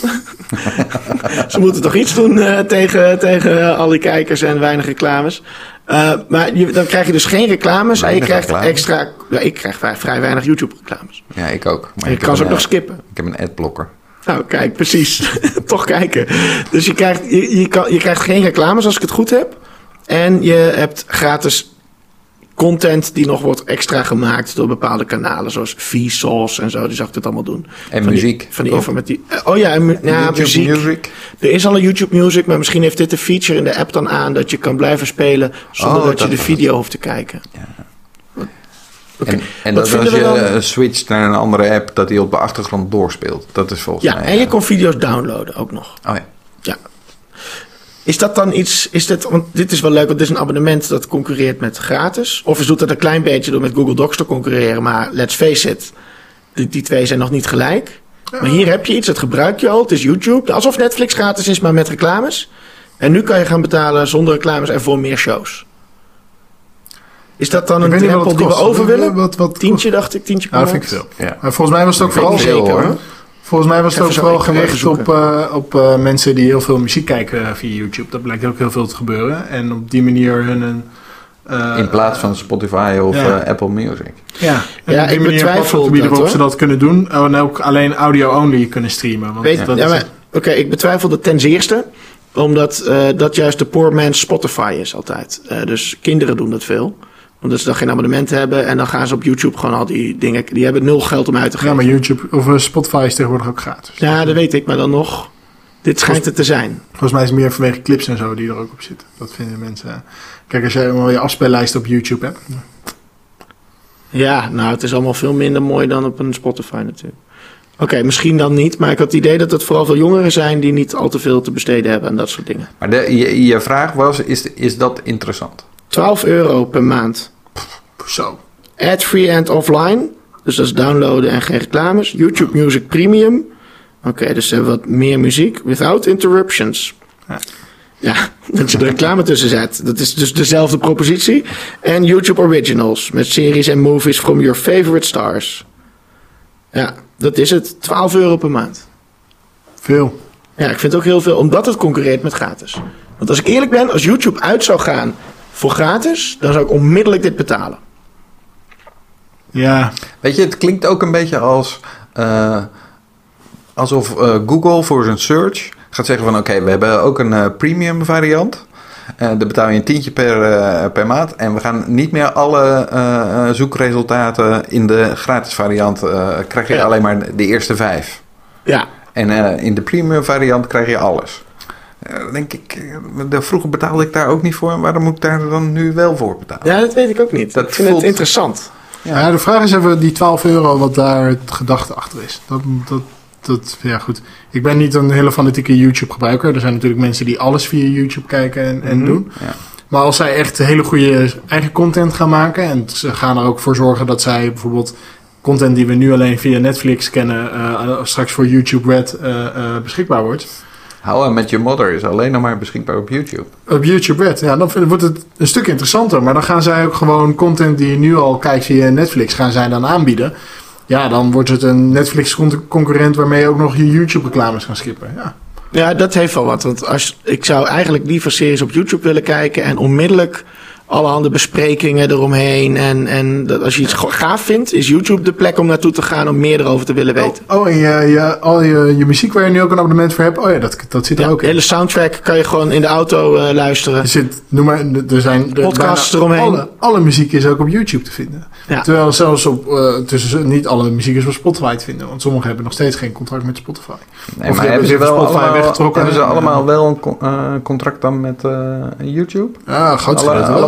ze moeten toch iets doen eh, tegen, tegen al die kijkers en weinig reclames. Eh, maar je, dan krijg je dus geen reclames. en je krijgt
reclame.
extra. Ja, ik krijg vrij, vrij weinig YouTube reclames.
Ja, ik ook. Maar
En je
ik
kan ze ook nog
eh,
skippen.
Ik heb een adblocker.
Nou, kijk, precies. Toch kijken. Dus je krijgt, je, je, kan, je krijgt geen reclames als ik het goed heb. En je hebt gratis content die nog wordt extra gemaakt door bepaalde kanalen. Zoals Vsauce en zo. Die zag ik het allemaal doen.
En
Van die-
muziek.
van die informatie. Oh ja, en mu- ja
YouTube
muziek.
Music.
Er is al een YouTube Music, maar misschien heeft dit een feature in de app dan aan dat je kan blijven spelen zonder
Oh,
dat je de video hoeft te kijken. Oké.
En, en dat als je
dan-
eh, switcht naar een andere app, dat die op de achtergrond doorspeelt. Dat is volgens
Ja,
mij...
en je
eh,
kon video's downloaden ook nog.
Oh ja.
Is dat dan iets, is dit, want dit is wel leuk, want dit is een abonnement dat concurreert met gratis. Of is doet dat een klein beetje door met Google Docs te concurreren, maar let's face it, die, die twee zijn nog niet gelijk. Maar hier heb je iets, dat gebruik je al, het is YouTube. Alsof Netflix gratis is, maar met reclames. En nu kan je gaan betalen zonder reclames en voor meer shows. Is dat dan
Ik
een
weet niet wat
drempel
het
die we
kost.
over willen?
Wat, wat,
Tientje dacht ik, tientje per
Ja, dat vind ik veel.
Ja.
Maar volgens mij was het ook vooral
veel,
zeker,
hoor.
Volgens mij was het ook vooral gericht op, eh, op eh, mensen die heel veel muziek kijken via YouTube. Dat blijkt ook heel veel te gebeuren. En op die manier hun een... eh,
In plaats van Spotify of
ja.
Apple Music.
Ja, en
Ja,
op die
ik
manier platform bieden
dat,
waarop ze dat kunnen doen. En ook alleen audio-only kunnen streamen. Want
Weet,
dat
ja, Oké, ik betwijfel dat ten zeerste. Omdat eh, dat juist de poor man's Spotify is altijd. Eh, dus kinderen doen dat veel. Omdat ze dan geen abonnement hebben. En dan gaan ze op YouTube gewoon al die dingen... Die hebben nul geld om uit te
ja,
geven.
maar YouTube of eh, Spotify is tegenwoordig ook gratis.
Ja, dat weet ik. Maar dan nog... Dit schijnt het te zijn.
Volgens mij is het meer vanwege clips en zo die er ook op zitten. Dat vinden mensen. Kijk, als jij helemaal je afspeellijst op YouTube hebt.
Ja, nou, het is allemaal veel minder mooi dan op een Spotify natuurlijk. Oké, misschien dan niet. Maar ik had het idee dat het vooral veel jongeren zijn... die niet al te veel te besteden hebben en dat soort dingen.
Maar de, je, je vraag was, is, is dat interessant?
12 euro per maand.
Zo.
Ad-free and offline. Dus dat is downloaden en geen reclames. YouTube Music Premium. Oké, dus ze hebben wat meer muziek. Without interruptions.
Ja.
Ja, dat je de reclame tussen zet. Dat is dus dezelfde propositie. En YouTube Originals. Met series en movies from your favorite stars. Ja, dat is het. 12 euro per maand.
Veel.
Ja, ik vind het ook heel veel, omdat het concurreert met gratis. Want als ik eerlijk ben, als YouTube uit zou gaan voor gratis, dan zou ik onmiddellijk dit betalen.
Ja.
Weet je, het klinkt ook een beetje als... eh, alsof eh, Google voor zijn search gaat zeggen van... Oké, we hebben ook een eh, premium variant. Eh daar betaal je een tientje per, eh, per maand. En we gaan niet meer alle zoekresultaten in de gratis variant... eh, krijg je
Ja.
alleen maar de eerste vijf.
Ja,
En eh, in de premium variant krijg je alles. Eh, denk ik, eh, de- vroeger betaalde ik daar ook niet voor. Waarom moet ik daar dan nu wel voor betalen?
ja dat weet ik ook niet.
Dat
ik vind
voelt-
het interessant.
Ja. de vraag is even die 12 euro wat daar het gedachte achter is. Dat, dat, dat, ja goed. Ik ben niet een hele fanatieke YouTube gebruiker. Er zijn natuurlijk mensen die alles via YouTube kijken en, en doen.
Ja.
Maar als zij echt hele goede eigen content gaan maken. En ze gaan er ook voor zorgen dat zij bijvoorbeeld content die we nu alleen via Netflix kennen. eh, straks voor YouTube Red eh, eh, beschikbaar wordt.
How I Met Your Mother is alleen nog maar beschikbaar op YouTube.
Op YouTube Red, ja, dan wordt het een stuk interessanter. Maar dan gaan zij ook gewoon content die je nu al kijkt via Netflix, gaan zij dan aanbieden. Ja, dan wordt het een Netflix-concurrent waarmee je ook nog je YouTube-reclames kan skippen. Ja.
Ja, dat heeft wel wat. Want als, ik zou eigenlijk liever series op YouTube willen kijken en onmiddellijk allerhande besprekingen eromheen. En, en dat, als je iets gaaf vindt, is YouTube de plek om naartoe te gaan om meer erover te willen weten.
Oh, en je, je, al je, je muziek waar je nu ook een abonnement voor hebt, oh ja, dat, dat zit er
Ja,
ook
de
in.
hele soundtrack kan je gewoon in de auto eh, luisteren.
Er zit, noem maar, er zijn er
Podcasts eromheen.
Alle, alle muziek is ook op YouTube te vinden.
Ja.
Terwijl zelfs op, eh, tussen, niet alle muziek is op Spotify te vinden. Want sommigen hebben nog steeds geen contract met Spotify.
Nee,
Of
maar hebben ze, wel
Spotify
allemaal,
weggetrokken
hebben ze allemaal wel een con- eh, contract dan met eh, YouTube?
Ja, groot
Alle,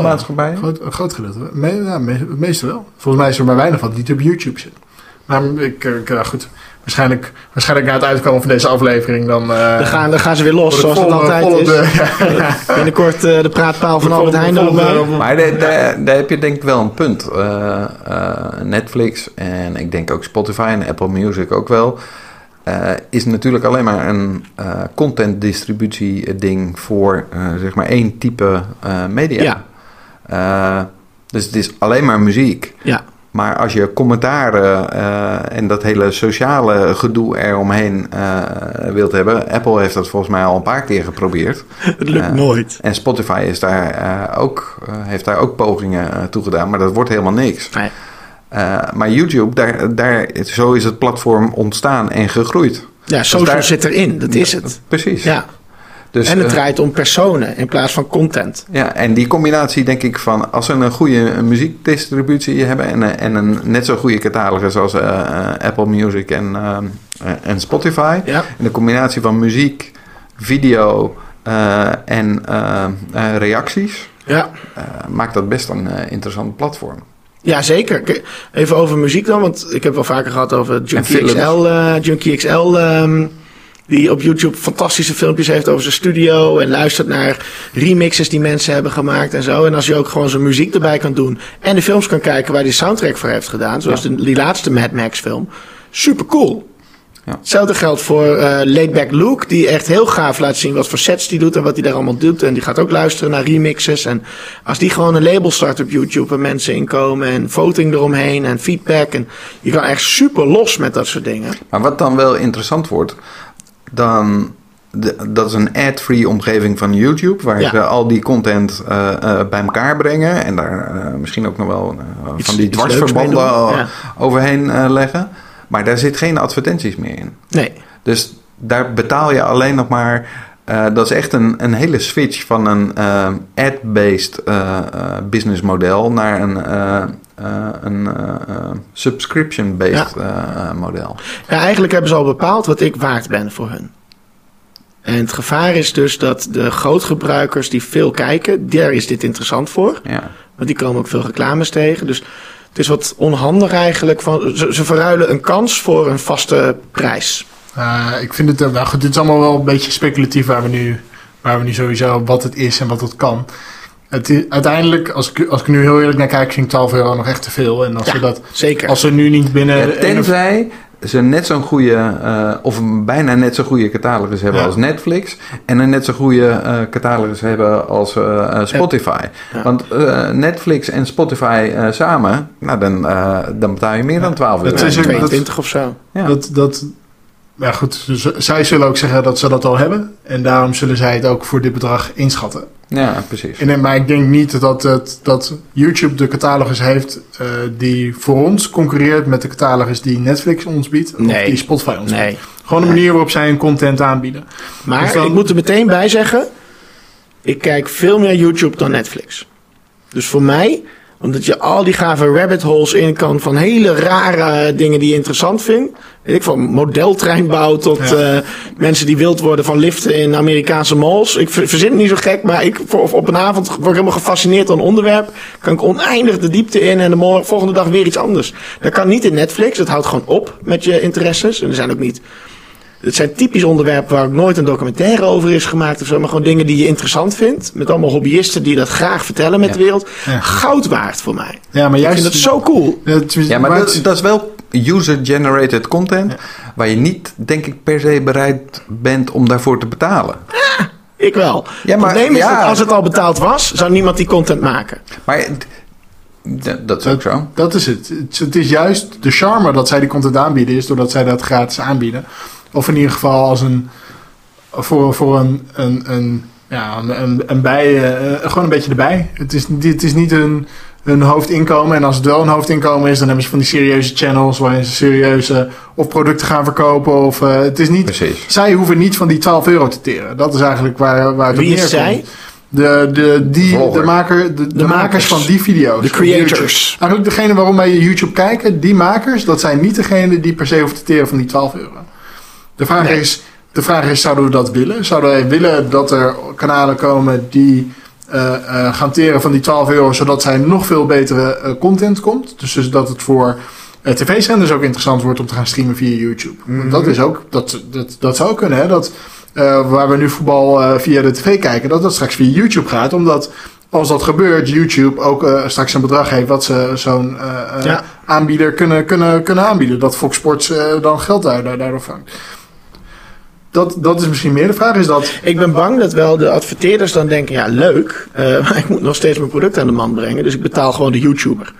Groot, een groot gedeelte. wel. Me, ja, me, het meeste wel. Volgens mij is er maar weinig van die niet op YouTube zit. Maar ik, ik ja, goed. Waarschijnlijk, waarschijnlijk na het uitkomen van deze aflevering dan... eh,
Dan gaan, dan gaan ze weer los, zoals het altijd is.
de- ja,
Binnenkort eh, de praatpaal van Albert Heijn
op
erbij.
Maar daar- heb je denk ik wel een punt. Eh, eh, Netflix en ik denk ook Spotify en Apple Music ook wel. eh, is natuurlijk alleen maar een eh content distributie ding voor eh, zeg maar één type eh, media.
Ja.
Eh, dus het is alleen maar muziek.
Ja,
Maar als je commentaren eh, en dat hele sociale gedoe eromheen eh wilt hebben. Apple heeft dat volgens mij al een paar keer geprobeerd.
het lukt nooit.
En Spotify is daar, ook, heeft daar ook pogingen uh, toe gedaan, maar dat wordt helemaal niks.
Nee.
Maar YouTube, daar, daar, zo is het platform ontstaan en gegroeid.
Ja, social
daar-
zit erin, dat is het.
Precies.
Ja.
Dus,
en het
eh,
draait om personen in plaats van content.
ja, en die combinatie denk ik van als ze een goede muziekdistributie hebben en, een- en een net zo goede catalogus als eh, eh, Apple Music en, eh, en Spotify.
Ja.
En de combinatie van muziek, video eh, en eh, eh, reacties
Ja.
eh, maakt dat best een eh, interessant platform.
Ja, zeker. Even over muziek dan, want ik heb wel vaker gehad over Junkie. XL. eh, Junkie XL, ehm, die op YouTube fantastische filmpjes heeft over zijn studio. En luistert naar remixes die mensen hebben gemaakt en zo. En als je ook gewoon zijn muziek erbij kan doen. En de films kan kijken waar hij soundtrack voor heeft gedaan. Zoals
Ja.
de, die laatste Mad Max film. Super cool.
Ja.
Hetzelfde geldt voor eh Laidback Luke, die echt heel gaaf laat zien wat voor sets die doet en wat hij daar allemaal doet. En die gaat ook luisteren naar remixes. En als die gewoon een label start op YouTube waar mensen inkomen en voting eromheen en feedback. En je kan echt super los met dat soort dingen.
Maar wat dan wel interessant wordt, dan, de- dat is een ad-free omgeving van YouTube, waar
Ja.
ze al die content eh, eh, bij elkaar brengen en daar eh, misschien ook nog wel
Iets-
van die dwarsverbanden
ja.
overheen leggen. Maar daar zit geen advertenties meer in.
Nee.
Dus daar betaal je alleen nog maar. Eh, dat is echt een, een hele switch van een eh, ad-based eh, eh, businessmodel naar een, een subscription-based model.
Ja, eigenlijk hebben ze al bepaald wat ik waard ben voor hun. En het gevaar is dus dat de grootgebruikers die veel kijken, daar is dit interessant voor.
Ja.
Want die komen ook veel reclames tegen. Dus het is wat onhandig eigenlijk. Van, ze, ze verruilen een kans voor een vaste prijs.
Eh, ik vind het, eh, nou goed, dit is allemaal wel een beetje speculatief waar we nu, waar we nu sowieso wat het is en wat het kan. Het is, uiteindelijk, als ik, als ik nu heel eerlijk naar kijk, vind ik 12 euro nog echt te veel. En als
Ja,
we dat,
zeker.
als we nu niet binnen.
Ja,
één of-
tenzij ze net zo'n goede, eh, of bijna net zo'n goede catalogus hebben
Ja.
als Netflix. En een net zo'n goede eh, catalogus hebben als Spotify.
Ja.
Want eh, Netflix en Spotify eh, samen, nou dan, eh, dan betaal je meer dan 12 euro.
Het is ook-
22 of zo.
Ja.
Dat, dat, ja goed, z- zij zullen ook zeggen dat ze dat al hebben. En daarom zullen zij het ook voor dit bedrag inschatten.
ja, precies.
En, maar ik denk niet dat, het, dat YouTube de catalogus heeft eh, die voor ons concurreert met de catalogus die Netflix ons biedt. Of
Nee.
die Spotify ons
Nee.
biedt. Gewoon de manier waarop zij hun content aanbieden.
Maar
Dus dan-
ik moet er meteen bij zeggen: ik kijk veel meer YouTube dan Netflix. Dus voor mij, omdat je al die gave rabbit holes in kan van hele rare dingen die je interessant vindt. Weet ik van modeltreinbouw tot
Ja.
eh, mensen die wild worden van liften in Amerikaanse malls. Ik ver- verzin het niet zo gek, maar ik, voor, op een avond word ik helemaal gefascineerd door een onderwerp. Kan ik oneindig de diepte in en de morgen, volgende dag weer iets anders. Dat kan niet in Netflix. Dat houdt gewoon op met je interesses. En er zijn ook niet het zijn typisch onderwerpen waar ook nooit een documentaire over is gemaakt of zo. Maar gewoon dingen die je interessant vindt. Met allemaal hobbyisten die dat graag vertellen met de wereld.
Ja.
Goud waard voor mij.
Ja, maar
Ik
juist.
vind het zo cool.
Ja, maar
maar
dat, dat is wel user-generated content, waar je niet, denk ik, per se bereid bent om daarvoor te betalen.
Ik wel.
Ja, maar-
het probleem is dat als het al betaald was, zou niemand die content maken.
Maar dat is ook zo.
Dat is het. het. is- Het is juist de charme dat zij die content aanbieden, is doordat zij dat gratis aanbieden. Of in ieder geval als een. voor, voor een, een, een, ja, een, een, een bij. eh, gewoon een beetje erbij. Het is, niet- het is niet hun, hun hoofdinkomen. En als het wel een hoofdinkomen is, dan hebben ze van die serieuze channels waarin ze serieuze of producten gaan verkopen. Of, eh, het is niet,
Precies.
zij hoeven niet van die 12 euro te teren. Dat is eigenlijk waar, waar het
Wie
op
is zij?
De, de, die, de, maker, de, de, makers.
makers.
van die video's.
De creators.
Eigenlijk degene waarom wij YouTube kijken, die makers, dat zijn niet degene die per se hoeven te teren van die 12 euro. De vraag,
Nee.
is, de vraag is, zouden we dat willen? Zouden wij willen dat er kanalen komen die eh, eh, gaan teren van die 12 euro, zodat zij nog veel betere eh, content komt? Dus, dus dat het voor tv-zenders ook interessant wordt om te gaan streamen via YouTube. Want Dat is ook, dat, dat, dat zou kunnen, hè? Dat, waar we nu voetbal via de tv kijken, dat dat straks via YouTube gaat. Omdat als dat gebeurt, YouTube ook straks een bedrag heeft wat ze zo'n
Ja.
aanbieder kunnen, kunnen, kunnen aanbieden. Dat Fox Sports dan geld daar, daar, daardoor vangt. Dat, dat is misschien meer de vraag. Is dat,
Ik ben bang dat wel de adverteerders dan denken, ja leuk, eh, maar ik moet nog steeds mijn product aan de man brengen. Dus ik betaal gewoon de YouTuber.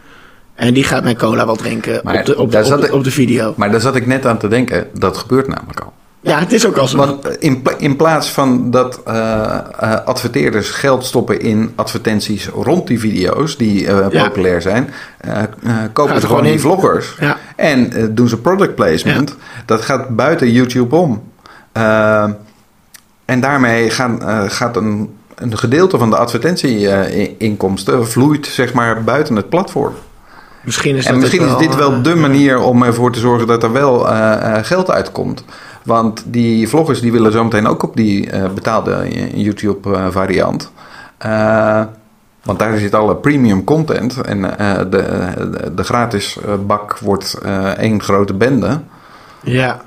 En die gaat mijn cola wel drinken
Maar
op, de, op,
daar
op,
zat
de,
ik-
op de video.
Maar daar zat ik net aan te denken, dat gebeurt namelijk al.
Ja, het is ook al zo.
Want eh, in, in plaats van dat eh, eh, adverteerders geld stoppen in advertenties rond die video's die eh,
Ja.
populair zijn, eh, eh, kopen ze
gewoon
die vloggers
Ja.
en doen ze product placement. Dat gaat buiten YouTube om. Eh, en daarmee gaan, eh, gaat een, een gedeelte van de advertentieinkomsten vloeit zeg maar buiten het platform.
misschien is
En misschien is dit wel
eh,
de manier om ervoor te zorgen dat er wel eh, geld uitkomt. Want die vloggers die willen zometeen ook op die betaalde YouTube variant. Eh, want daar zit alle premium content. En de, de, de gratis bak wordt één grote bende.
Ja.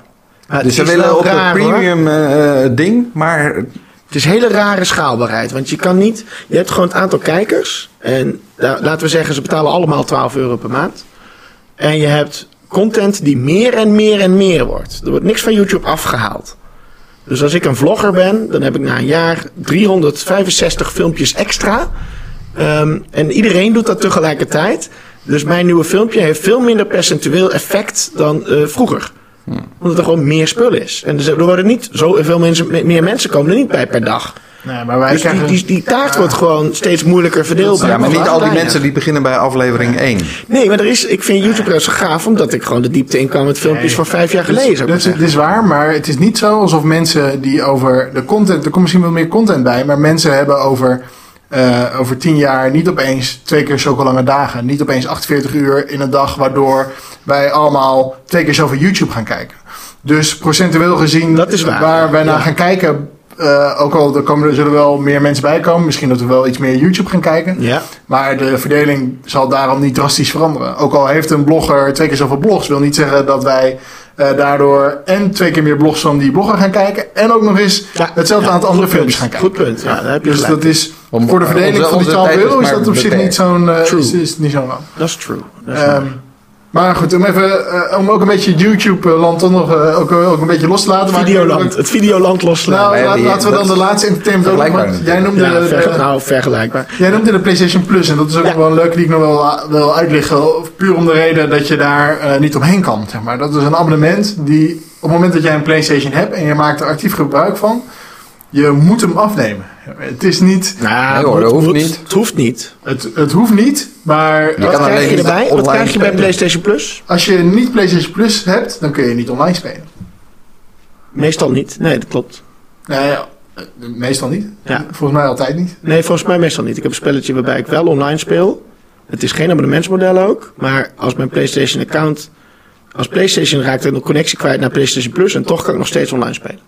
Maar
dus
het
ze
is
willen op het
hoor.
premium eh, ding. Maar
Het is hele rare schaalbaarheid. Want je kan niet. Je hebt gewoon het aantal kijkers. En laten we zeggen, ze betalen allemaal 12 euro per maand. En je hebt content die meer en meer en meer wordt. Er wordt niks van YouTube afgehaald. Dus als ik een vlogger ben, dan heb ik na een jaar 365 filmpjes extra. Ehm, en iedereen doet dat tegelijkertijd. Dus mijn nieuwe filmpje heeft veel minder percentueel effect dan eh, vroeger. Omdat er gewoon meer spul is. En dus er worden niet zoveel mensen, meer mensen komen er niet bij per dag.
Nee, maar wij
Dus die,
krijgen...
die, die taart wordt gewoon steeds moeilijker verdeeld.
Ja, maar niet al die mensen die beginnen bij aflevering 1.
Nee, maar er is, ik vind YouTube wel zo gaaf omdat ik gewoon de diepte in kan met filmpjes van vijf jaar geleden.
Dat
maar
is, dit is waar, maar het is niet zo alsof mensen die over de content... Er komt misschien wel meer content bij, maar mensen hebben over... eh, over tien jaar niet opeens twee keer zulke lange dagen. Niet opeens 48 uur in een dag, waardoor wij allemaal twee keer zoveel YouTube gaan kijken. Dus procentueel gezien,
Dat is waar,
wij naar gaan kijken, eh, ook al er, komen, er zullen wel meer mensen bij komen. Misschien dat we wel iets meer YouTube gaan kijken.
Ja.
Maar de verdeling zal daarom niet drastisch veranderen. Ook al heeft een blogger twee keer zoveel blogs, wil niet zeggen dat wij eh, daardoor en twee keer meer blogs van die blogger gaan kijken. En ook nog eens
Ja,
hetzelfde
ja,
aantal andere filmpjes
punt.
gaan kijken.
Goed punt, ja, heb je
Dus
gelijk.
dat is
Om-
voor de verdeling
onze-
van die
onze
12
tijd is
euro is dat op zich niet zo'n eh, is, is niet zo'n.
Dat is true.
Ehm. Maar goed, om even eh, om ook een beetje YouTube-land toch nog eh, ook, ook een beetje los te laten. maar-
Videoland. Het Videoland loslaten.
Nou,
Ja,
laat-
die-
laten we dan de laatste entertainment ook nog. want Jij noemde,
ja,
de-
nou, vergelijkbaar.
Jij noemde de PlayStation Plus en dat is ook
Ja.
wel een leuke die ik nog wel wil uitleggen. Puur om de reden dat je daar eh, niet omheen kan. Zeg maar. Dat is een abonnement die op het moment dat jij een PlayStation hebt en je maakt er actief gebruik van, je moet hem afnemen. Het is niet,
Nou,
Nee hoor,
moet-
dat hoeft
moet-
niet.
Het hoeft niet.
het, het hoeft niet, maar
Je
Wat
kan
krijg je erbij? Wat krijg je bij. PlayStation Plus?
als je niet PlayStation Plus hebt, dan kun je niet online spelen.
Meestal niet. Nee, dat klopt.
Nee, ja, meestal niet.
Ja.
Volgens mij altijd niet.
Nee, volgens mij meestal niet. Ik heb een spelletje waarbij ik wel online speel. Het is geen abonnementsmodel ook. Maar als mijn PlayStation account... Als PlayStation raakt er een connectie kwijt naar PlayStation Plus... en toch kan ik nog steeds online spelen.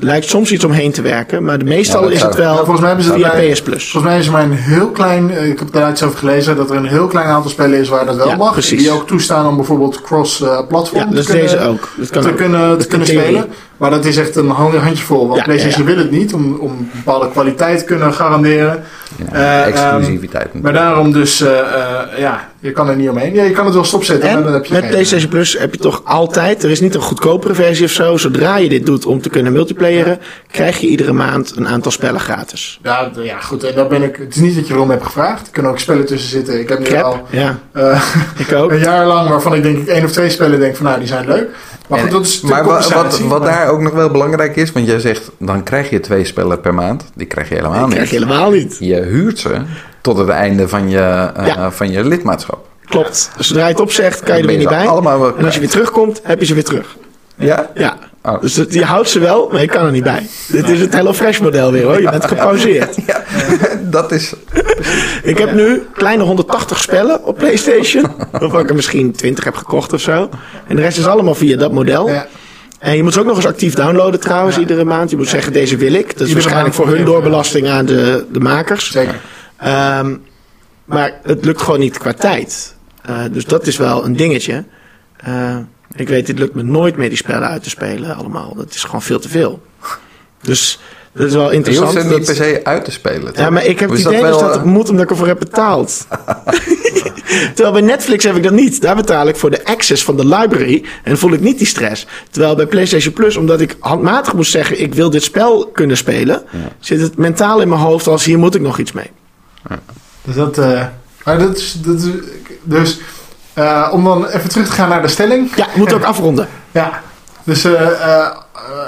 Lijkt soms iets omheen te werken. Maar de meestal
Ja,
is het wel
Ja, volgens mij hebben
via
bij-
PS Plus.
Volgens mij is er maar een heel klein, eh, ik heb er iets over gelezen, dat er een heel klein aantal spellen is waar dat wel
Ja,
mag.
precies.
Die ook toestaan om bijvoorbeeld cross-platform
Ja,
te
dus
kunnen,
deze ook. Dat kan
te
ook.
kunnen,
Dat
te kunnen spelen. Maar dat is echt een hand- handjevol. Want
Ja,
PlayStation
ja, ja.
wil het niet om, om bepaalde kwaliteit te kunnen garanderen.
Ja,
Eh,
exclusiviteit.
Maar daarom dus, eh, eh, ja, je kan er niet omheen. Ja, je kan het wel stopzetten, maar dan
En
heb je
met
geen-
PlayStation Plus heb je toch altijd, er is niet een goedkopere versie of zo. Zodra je dit doet om te kunnen multiplayeren, krijg je iedere maand een aantal spellen gratis.
Ja, ja, goed. En daar ben ik, het is niet dat je erom hebt gevraagd. Er kunnen ook spellen tussen zitten. Ik heb nu al
Crap,
eh,
ik ook.
een jaar lang waarvan ik denk ik één of twee spellen denk van nou, die zijn leuk. Maar goed,
En-
dat is de
maar wa- wat, wat
maar-
daar ook nog wel belangrijk is, want jij zegt dan krijg je twee spellen per maand. Die krijg je helemaal
Dat
niet.
krijg je helemaal niet.
Je huurt ze tot het einde van je, eh,
Ja.
van je lidmaatschap.
Klopt. Zodra je het opzegt, kan je er weer niet bij.
allemaal
En als je weer terugkomt, heb je ze weer terug.
Ja?
Ja.
Oh.
Dus het- je houdt ze wel, maar je kan er niet bij. Dit is het HelloFresh model weer hoor. Je bent gepauzeerd.
Ja, dat is...
Ik heb nu kleine 180 spellen op PlayStation. Waarvan ik er misschien 20 heb gekocht of zo. En de rest is allemaal via dat model.
Ja.
En je moet ze ook nog eens actief downloaden trouwens, iedere maand. Je moet zeggen, deze wil ik. Dat is
Iedere
waarschijnlijk voor hun doorbelasting aan de, de makers.
Zeker.
Ehm, maar het lukt gewoon niet qua tijd. Eh, dus dat is wel een dingetje. Eh, ik weet, het lukt me nooit meer die spellen uit te spelen allemaal. Dat is gewoon veel te veel. Dus dat is wel
Je hoeft
interessant.
ze niet
dat-
per se uit te spelen.
ja, maar ik heb het
dat
idee dus
wel,
dat het
eh,
moet omdat ik ervoor heb betaald. Terwijl bij Netflix heb ik dat niet. Daar betaal ik voor de access van de library en voel ik niet die stress. Terwijl bij PlayStation Plus, omdat ik handmatig moest zeggen... ik wil dit spel kunnen spelen... zit het mentaal in mijn hoofd als hier moet ik nog iets mee.
Dus dat, eh, maar dat is, dat is, dus eh, om dan even terug te gaan naar de stelling.
Ja, ik moet ook afronden.
Ja, dus eh, eh,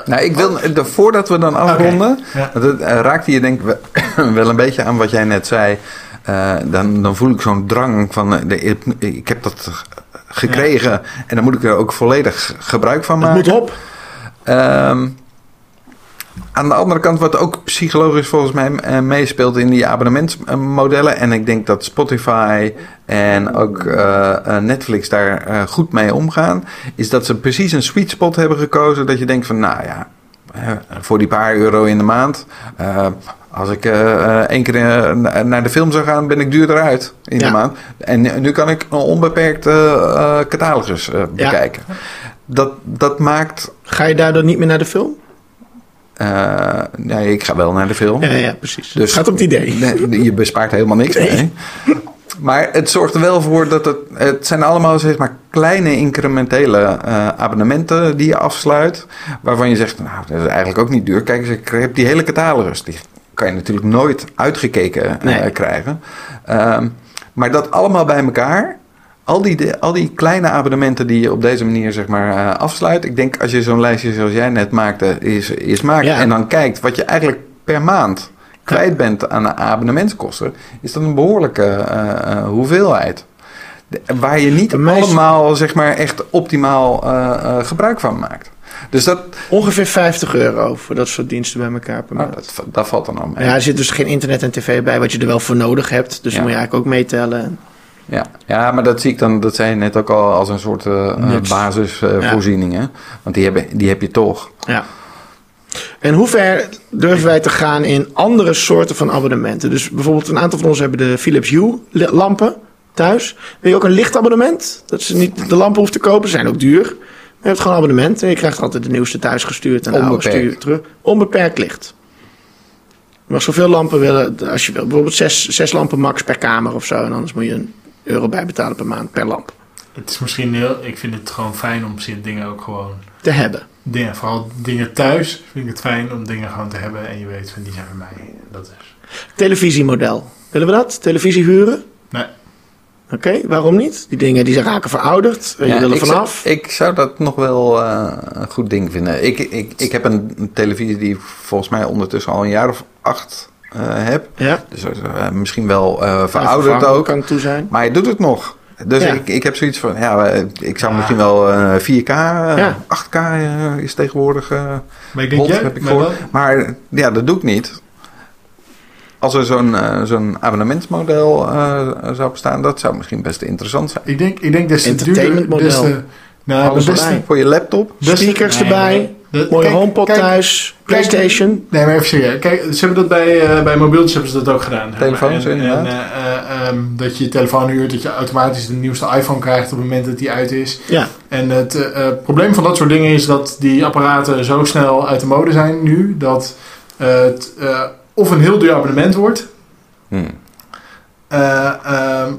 Nou, ik wil, de, voordat we dan afronden,
Ja.
het eh, raakte je denk ik wel- een beetje aan wat jij net zei. Eh, dan, dan voel ik zo'n drang van, de, ik, ik heb dat gekregen en dan moet ik er ook volledig gebruik van
Het
maken.
moet op.
Ehm, aan de andere kant, wat ook psychologisch volgens mij eh, meespeelt in die abonnementsmodellen. En ik denk dat Spotify en ook eh, eh, Netflix daar goed mee omgaan. Is dat ze precies een sweet spot hebben gekozen. Dat je denkt van, nou ja, voor die paar euro in de maand. als ik één keer na- naar de film zou gaan, ben ik duurder uit in
Ja.
de maand. En nu- kan ik een onbeperkt catalogus bekijken. Dat, dat maakt
Ga je daardoor niet meer naar de film?
Eh, nee, ik ga wel naar de film.
Ja, ja precies.
Dus-
het gaat om het idee.
Nee, je bespaart helemaal niks mee. Maar het zorgt er wel voor dat het... Het zijn allemaal zeg maar kleine incrementele eh, abonnementen die je afsluit. Waarvan je zegt, nou, dat is eigenlijk ook niet duur. Kijk eens, ik heb die hele catalogus. Die kan je natuurlijk nooit uitgekeken eh,
Nee.
krijgen. Ehm, maar dat allemaal bij elkaar... Al die, de- al die kleine abonnementen die je op deze manier zeg maar, eh, afsluit. Ik denk als je zo'n lijstje zoals jij net maakte, is, is maakt.
Ja.
En dan kijkt wat je eigenlijk per maand kwijt bent aan abonnementskosten. Is dat een behoorlijke eh, eh, hoeveelheid. De- waar je niet allemaal zeg maar, echt optimaal gebruik van maakt. Dus dat,
Ongeveer 50 euro voor dat soort diensten bij elkaar per
nou,
maand.
dat, dat valt dan al mee.
Ja, er zit dus geen internet en tv bij, wat je er wel voor nodig hebt. Dus
Ja.
moet je eigenlijk ook meetellen.
Ja, ja, maar dat zie ik dan, dat zei je net ook al, als een soort eh, basisvoorzieningen. Want die, hebben, die heb je toch.
Ja. En hoe ver durven wij te gaan in andere soorten van abonnementen? Dus bijvoorbeeld een aantal van ons hebben de Philips Hue lampen thuis. Wil je ook een lichtabonnement? Dat ze niet de lampen hoeft te kopen, ze zijn ook duur. Je hebt gewoon een abonnement en je krijgt altijd de nieuwste thuis gestuurd en de oude stuur terug. Onbeperkt licht. Je mag zoveel lampen willen als je wil. Bijvoorbeeld zes, zes lampen max per kamer of zo. En anders moet je een euro bijbetalen per maand per lamp.
Het is misschien heel... Ik vind het gewoon fijn om dingen ook gewoon...
Te hebben.
Dingen, vooral dingen thuis vind ik het fijn om dingen gewoon te hebben. En je weet van die zijn van mij. Dat is...
Televisiemodel. Willen we dat? Televisie huren?
Nee.
Oké, waarom niet? Die dingen die zijn raken verouderd. Je
Ja,
wil er
ik, zou,
vanaf.
ik zou dat nog wel eh, een goed ding vinden. Ik, ik, ik heb een, televisie die volgens mij ondertussen al een jaar of acht eh, heb.
Ja.
Dus eh, misschien wel eh, verouderd ook.
Kan toe zijn.
Maar hij doet het nog. Dus
Ja.
ik, ik heb zoiets van, ja, eh, ik zou misschien wel eh, 4K, eh,
Ja.
8K eh, is tegenwoordig eh
Maar ik denk,
hot,
jij,
heb ik
maar
gehoord.
wel-
Maar ja, dat doe ik niet. Als er zo'n eh, zo'n abonnementsmodel eh, zou bestaan, dat zou misschien best interessant zijn.
ik denk, ik denk duurder...
Entertainmentmodel.
Des te, nou.
Voor je laptop.
Speakers
nee,
erbij.
nee. De-
Mooie
kijk-
HomePod
kijk-
thuis.
kijk-
Playstation.
Nee, maar even serieus. Kijk, ze hebben dat bij, eh, bij mobieltjes hebben ze dat ook gedaan.
Telefoons,
en,
inderdaad.
En, eh, eh, ehm, dat je je telefoon huurt, dat je automatisch de nieuwste iPhone krijgt op het moment dat die uit is.
Ja.
En het probleem van dat soort dingen is dat die apparaten zo snel uit de mode zijn nu, dat het of een heel duur abonnement wordt.
Hmm.
eh, ehm,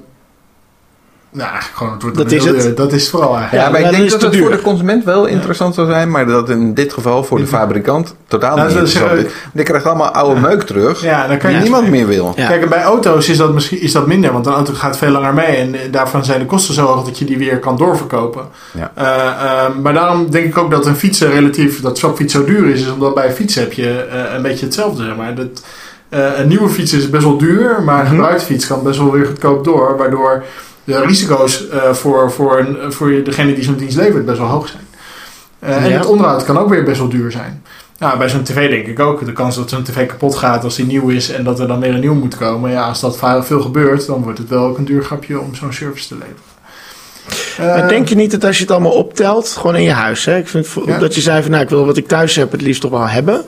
nou, eigenlijk gewoon, het wordt
Dat
een
is
heel
het.
duur- Dat is vooral eigenlijk.
Ja, maar
maar
ik denk dat
het
voor de consument wel interessant zou zijn, maar dat in dit geval voor de fabrikant totaal
Nou,
niet interessant is. Je krijgt allemaal oude meuk terug
Ja, dan kan
die
je
niemand meer wil.
Ja.
Kijk, en bij auto's is dat misschien is dat minder, want een auto gaat veel langer mee en eh, daarvan zijn de kosten zo hoog dat je die weer kan doorverkopen.
Ja.
Eh, eh, maar daarom denk ik ook dat een fietsen relatief, dat swapfiets zo duur is, is omdat bij fietsen heb je eh, een beetje hetzelfde. Zeg maar. dat, eh, een nieuwe fiets is best wel duur, maar een
Mhm.
gebruikte fiets kan best wel weer goedkoop door, waardoor de risico's eh, voor, voor, een, voor degene die zo'n dienst levert best wel hoog zijn. Eh, en
Ja.
het onderhoud kan ook weer best wel duur zijn. Nou, bij zo'n tv denk ik ook. De kans dat zo'n tv kapot gaat als die nieuw is en dat er dan weer een nieuw moet komen. Ja, als dat veel gebeurt, dan wordt het wel ook een duur grapje om zo'n service te leveren.
Maar
Eh,
denk je niet dat als je het allemaal optelt, gewoon in je huis. Hè? Ik vind
Ja.
dat je zei van nou, ik wil wat ik thuis heb het liefst toch wel hebben.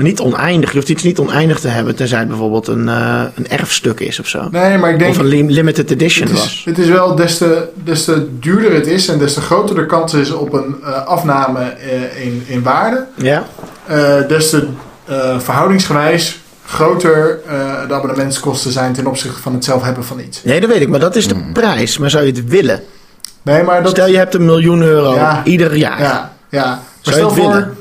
Maar niet oneindig. Je hoeft iets niet oneindig te hebben, tenzij het bijvoorbeeld een, eh, een erfstuk is of zo.
Nee, maar ik denk...
Of een lim- limited edition
Het is,
was.
het is wel des te, des te duurder het is en des te groter de kans is op een eh, afname eh, in, in waarde.
Ja?
eh, des te eh, verhoudingsgewijs groter eh, de abonnementskosten zijn ten opzichte van het zelf hebben van iets.
Nee, dat weet ik. Maar dat is de prijs. Maar zou je het willen?
Nee, maar dat...
Stel je hebt een miljoen euro
Ja.
ieder jaar.
Ja, ja. Maar
Zou je
stel
het
voor,
willen?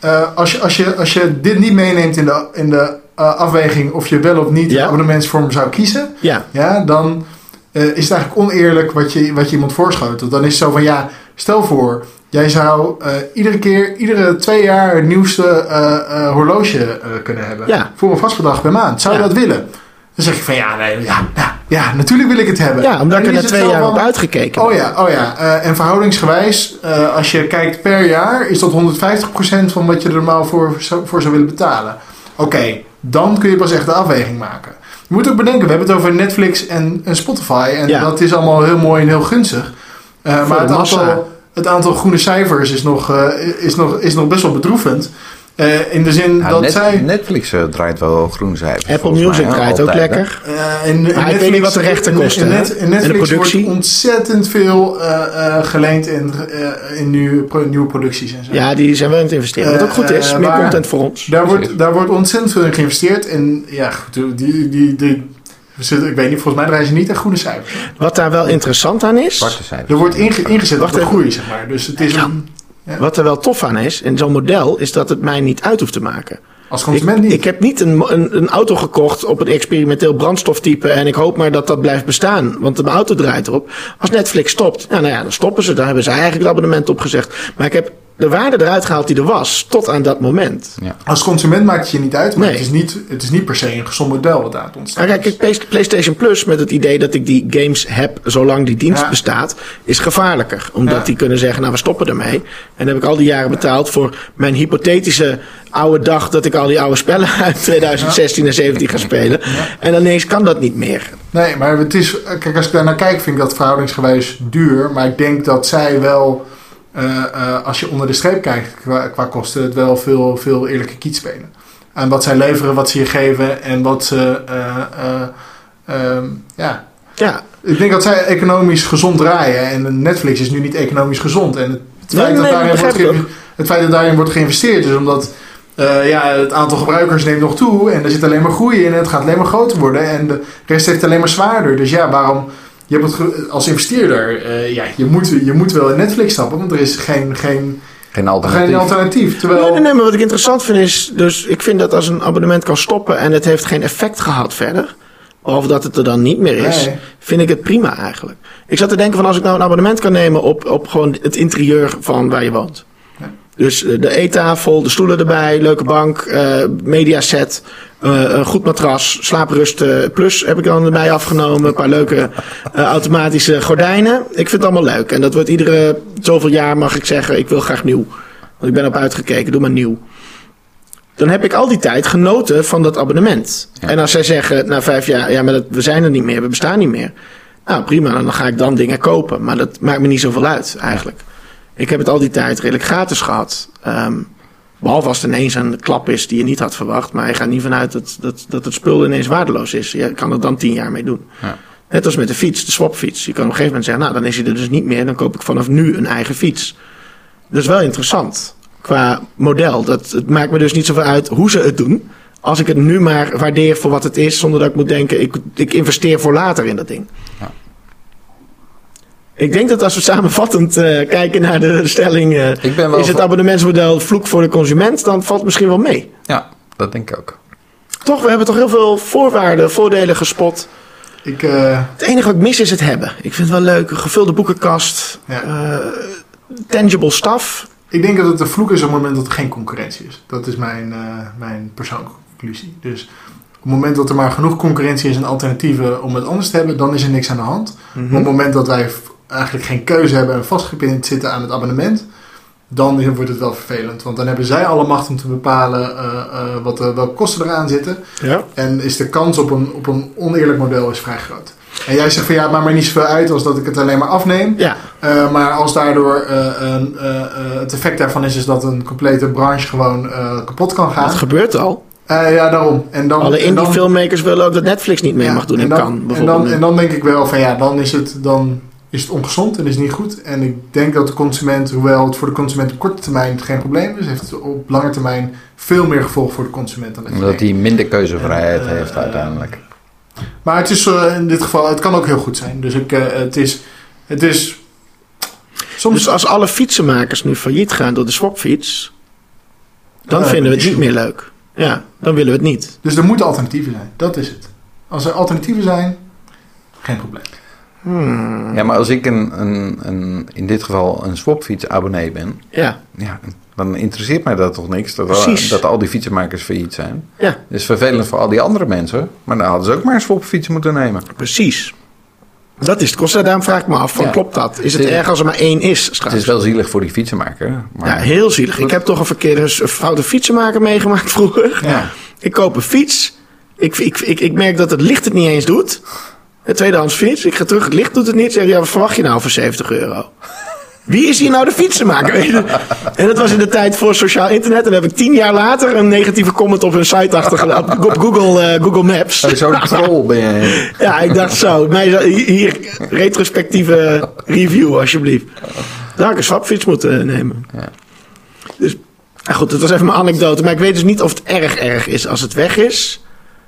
Eh, als, je, als, je, als je dit niet meeneemt in de, in de eh, afweging of je wel of niet
Ja.
de abonnementsvorm zou kiezen,
Ja.
ja, dan eh, is het eigenlijk oneerlijk wat je, wat je iemand voorschotelt. Dan is het zo van, ja, stel voor, jij zou iedere keer, iedere twee jaar het nieuwste horloge kunnen hebben.
Ja.
Voor een vast bedrag per maand. Zou je dat willen? Dan zeg je van, ja, nee, ja, ja, ja natuurlijk wil ik het hebben.
Ja, omdat ik er na twee jaar
van,
op uitgekeken
Oh ja, oh ja. Eh, en verhoudingsgewijs, eh, als je kijkt per jaar, is dat 150% van wat je er normaal voor, zou- voor zou willen betalen. Oké, dan kun je pas echt de afweging maken. Je moet ook bedenken, we hebben het over Netflix en, en Spotify. En
Ja.
dat is allemaal heel mooi en heel gunstig. Eh, maar het aantal, het aantal groene cijfers is nog, is nog, is nog best wel bedroevend. Eh, in de zin
Ja,
dat
Net-
zij...
Netflix eh, draait wel groen cijfers.
Apple
mij,
Music draait ook
altijd,
lekker.
Eh, in, in
weet
Netflix-
niet wat de rechten kosten,
In,
hè?
net, in
En de
Netflix
productie.
wordt ontzettend veel eh, eh, geleend in, eh, in nieuwe, pro- nieuwe producties en zo.
Ja, die zijn wel aan het investeren. Wat ook goed is. Meer content voor ons.
Daar wordt, daar wordt ontzettend veel in geïnvesteerd. En ja, goed, die, die, die ik weet niet, volgens mij draaien ze niet echt goede cijfers.
Wat daar wel interessant aan is,
Zwarte cijfers.
Er wordt inge- ingezet
Wacht
op de groei, zeg maar. Dus het is een,
wat er wel tof aan is, in zo'n model, is dat het mij niet uit hoeft te maken.
als consument
ik,
niet.
ik heb niet een, een, een auto gekocht op een experimenteel brandstoftype en ik hoop maar dat dat blijft bestaan, want mijn auto draait erop. Als Netflix stopt, ja, nou ja, dan stoppen ze. Daar hebben ze eigenlijk het abonnement op gezegd. Maar ik heb de waarde eruit gehaald die er was tot aan dat moment.
Als consument maakt het je niet uit, maar
Nee.
het, is niet, het is niet per se een gezond model wat uit ontstaat.
Maar kijk, Play- PlayStation Plus met het idee dat ik die games heb zolang die dienst
Ja.
bestaat, is gevaarlijker. Omdat
Ja.
die kunnen zeggen, nou we stoppen ermee. En dan heb ik al die jaren betaald voor mijn hypothetische oude dag dat ik al die oude spellen uit 2016 en 17 ga spelen. En dan ineens kan dat niet meer.
Nee, maar het is, kijk, als ik daar naar kijk, vind ik dat verhoudingsgewijs duur. Maar ik denk dat zij wel, als je onder de streep kijkt qua, qua kosten, het wel veel, veel eerlijke kiet spelen. En wat zij leveren, wat ze je geven en wat ze, eh, eh, ehm, ja.
Ja,
Ik denk dat zij economisch gezond draaien. En Netflix is nu niet economisch gezond. En het, het
Nee,
feit,
nee,
dat,
nee,
daarin wordt het feit dat daarin wordt geïnvesteerd is omdat eh, ja, het aantal gebruikers neemt nog toe. En er zit alleen maar groei in. En het gaat alleen maar groter worden. En de rest heeft alleen maar zwaarder. Dus ja, waarom... Je hebt het ge- als investeerder, eh, ja, je moet, je moet wel in Netflix stappen, want er is geen, geen,
Geen alternatief.
geen alternatief. Terwijl,
nee, nee, nee, maar wat ik interessant vind is, dus ik vind dat als een abonnement kan stoppen en het heeft geen effect gehad verder, of dat het er dan niet meer is,
Nee.
vind ik het prima eigenlijk. Ik zat te denken van als ik nou een abonnement kan nemen op, op gewoon het interieur van waar je woont. Dus eh, de eettafel, de stoelen erbij, leuke bank, eh mediaset, eh, een goed matras, slaaprust plus heb ik dan erbij afgenomen. Een paar leuke automatische gordijnen. Ik vind het allemaal leuk. En dat wordt iedere zoveel jaar mag ik zeggen, ik wil graag nieuw. Want ik ben op uitgekeken, doe maar nieuw. Dan heb ik al die tijd genoten van dat abonnement.
Ja.
En als zij zeggen na vijf jaar, ja, maar dat, we zijn er niet meer, we bestaan niet meer. Nou, prima, dan ga ik dan dingen kopen. Maar dat maakt me niet zoveel uit, eigenlijk. Ik heb het al die tijd redelijk gratis gehad. Ehm, behalve als het ineens een klap is die je niet had verwacht. Maar je gaat niet vanuit dat, dat, dat het spul ineens waardeloos is. Je kan er dan tien jaar mee doen.
Ja.
Net als met de fiets, de swapfiets. Je kan op een gegeven moment zeggen, nou, dan is hij er dus niet meer. Dan koop ik vanaf nu een eigen fiets. Dat is wel interessant qua model. Dat, het maakt me dus niet zoveel uit hoe ze het doen. Als ik het nu maar waardeer voor wat het is, zonder dat ik moet denken, ik, ik investeer voor later in dat ding. Ik denk dat als we samenvattend eh, kijken naar de stelling, eh,
Ik ben wel
is het abonnementsmodel vloek voor de consument, dan valt het misschien wel mee.
Ja, dat denk ik ook.
Toch, we hebben toch heel veel voorwaarden, voordelen gespot.
ik, eh,
Het enige wat ik mis is het hebben. Ik vind het wel leuk, een gevulde boekenkast,
Ja.
eh, tangible stuff.
ik denk dat het een vloek is op het moment dat er geen concurrentie is. Dat is mijn, eh, mijn persoonlijke conclusie. Dus op het moment dat er maar genoeg concurrentie is en alternatieven om het anders te hebben, dan is er niks aan de hand. Maar op het moment dat wij eigenlijk geen keuze hebben en vastgepind zitten aan het abonnement, dan wordt het wel vervelend. Want dan hebben zij alle macht om te bepalen eh, eh, wat er, welke kosten eraan zitten.
Ja.
En is de kans op een, op een oneerlijk model is vrij groot. En jij zegt van ja, het maakt maar niet zoveel uit als dat ik het alleen maar afneem.
Ja,
Eh, maar als daardoor eh, eh, eh, het effect daarvan is, is dat een complete branche gewoon eh, kapot kan gaan.
dat gebeurt al.
Eh, ja, daarom. En dan,
Alle
en
indie
dan-
filmmakers willen ook dat Netflix niet meer
ja,
mag doen
en
en,
dan-
kan.
En dan, en dan denk ik wel van ja, dan is het, dan is het ongezond en is niet goed. En ik denk dat de consument, hoewel het voor de consument op korte termijn geen probleem is, heeft het op lange termijn veel meer gevolg voor de consument dan dat
Omdat hij minder keuzevrijheid heeft
eh,
uiteindelijk.
Maar het is eh, in dit geval, het kan ook heel goed zijn. Dus ik, eh, het is, het is soms
Dus als alle fietsenmakers nu failliet gaan door de swapfiets, dan vinden we het niet meer leuk. Ja, dan willen we het niet.
Dus er moeten alternatieven zijn. Dat is het. Als er alternatieven zijn, geen probleem.
Hmm,
Ja, maar als ik een, een, een, in dit geval een swapfiets abonnee ben,
Ja,
ja, dan interesseert mij dat toch niks dat, al, dat al die fietsenmakers failliet zijn.
ja,
Het is vervelend voor al die andere mensen, maar dan hadden ze ook maar een swapfiets moeten nemen.
precies. Dat is het kost. Daarom vraag ik me af, van,
Ja.
klopt dat? Is het erg als er maar één is
Het is wel zielig voor die fietsenmaker, maar
Ja, heel zielig. Ik heb toch een verkeerde een foute fietsenmaker meegemaakt vroeger.
Ja.
Ik koop een fiets. Ik, ik, ik, ik merk dat het licht het niet eens doet. Een tweedehands fiets. Ik ga terug, het licht doet het niet. Zeg, ja, wat verwacht je nou voor 70 euro? Wie is hier nou de fietsenmaker? En dat was in de tijd voor sociaal internet. En dan heb ik tien jaar later een negatieve comment op hun site achtergelaten. Op Google, eh, Google Maps.
Oh, Zo'n troll ben je.
Ja, ik dacht zo. Hier, retrospectieve review alsjeblieft. Dan had ik een swapfiets moeten nemen.
Ja.
Dus, goed, dat was even mijn anekdote. Maar ik weet dus niet of het erg erg is als het weg is.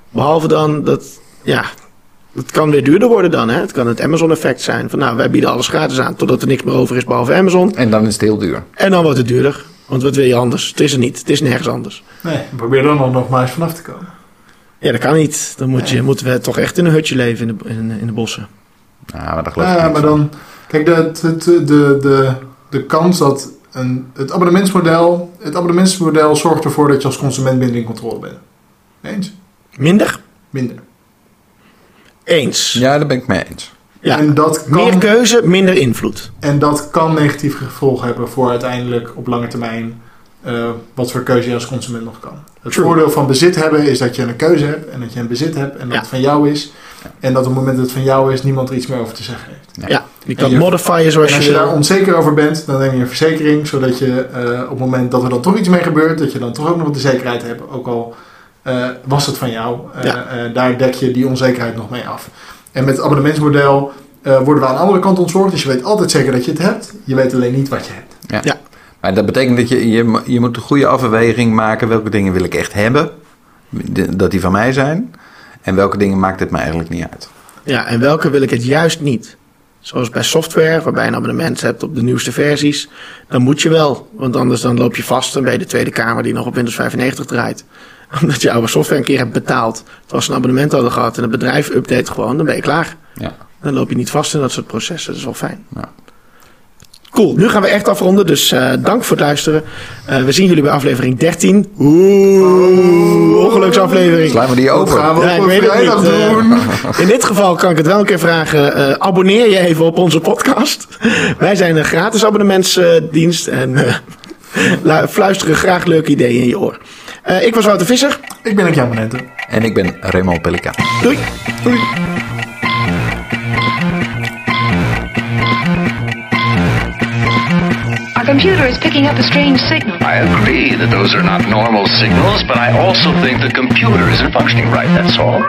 Behalve dan dat, ja, Het kan weer duurder worden dan. Hè? Het kan het Amazon-effect zijn. Van nou, wij bieden alles gratis aan totdat er niks meer over is behalve Amazon.
En dan is het heel duur.
En dan wordt het duurder. Want wat wil je anders? Het is er niet. Het is nergens anders.
Nee, probeer er dan nog maar eens vanaf te komen.
Ja, dat kan niet. Dan moet je, moeten we toch echt in een hutje leven in de, in, in de bossen.
Ja, maar dat geloof ik
Ja,
niet.
maar dan... Kijk, de, de, de, de, de, de kans dat een, het abonnementsmodel... Het abonnementsmodel zorgt ervoor dat je als consument minder in controle bent. Eens?
Minder?
Minder.
Eens.
Ja, daar ben ik mee eens.
Ja.
En dat kan...
Meer keuze, minder invloed.
En dat kan negatieve gevolgen hebben voor uiteindelijk op lange termijn eh, wat voor keuze je als consument nog kan. Het
True.
voordeel van bezit hebben is dat je een keuze hebt en dat je een bezit hebt en dat
Ja.
het van jou is. En dat op het moment dat het van jou is, niemand er iets meer over te zeggen heeft.
Ja, je kan
En je-
modifieren zoals
En als
je
je daar onzeker over bent, dan neem je een verzekering, zodat je eh, op het moment dat er dan toch iets mee gebeurt, dat je dan toch ook nog de zekerheid hebt, ook al eh, was het van jou. Eh,
Ja.
eh, daar dek je die onzekerheid nog mee af. En met het abonnementsmodel eh, worden we aan de andere kant ontzorgd, dus je weet altijd zeker dat je het hebt. Je weet alleen niet wat je hebt.
Ja.
Ja.
Maar dat betekent dat je, je, je moet een goede afweging maken. Welke dingen wil ik echt hebben? De- dat die van mij zijn. En welke dingen maakt het me eigenlijk niet uit?
Ja, en welke wil ik het juist niet? Zoals bij software, waarbij je een abonnement hebt op de nieuwste versies. Dan moet je wel, want anders dan loop je vast en ben je de Tweede Kamer die nog op Windows 95 draait. Omdat je oude software een keer hebt betaald. Terwijl ze een abonnement hadden gehad en het bedrijf update gewoon, dan ben je klaar.
Ja.
Dan loop je niet vast in dat soort processen. Dat is wel fijn.
Ja.
Cool, nu gaan we echt afronden. Dus eh, dank voor het luisteren. Eh, we zien jullie bij aflevering 13. Oeh, ongeluksaflevering.
Slaan we die
gaan we
Ja, ik
op
weet het niet. eh.
doen.
In dit geval kan ik het wel een keer vragen. eh, abonneer je even op onze podcast. Wij zijn een gratis abonnementsdienst. en eh, lu- fluisteren graag leuke ideeën in je oor. Eh, ik was Wouter Visser.
Ik ben Jan Manente.
En ik ben Raymond Pelikaan.
Doei. Doei.
Our computer is picking up a strange signal.
I agree that those are not normal signals, but I also think the computer isn't functioning right, that's all.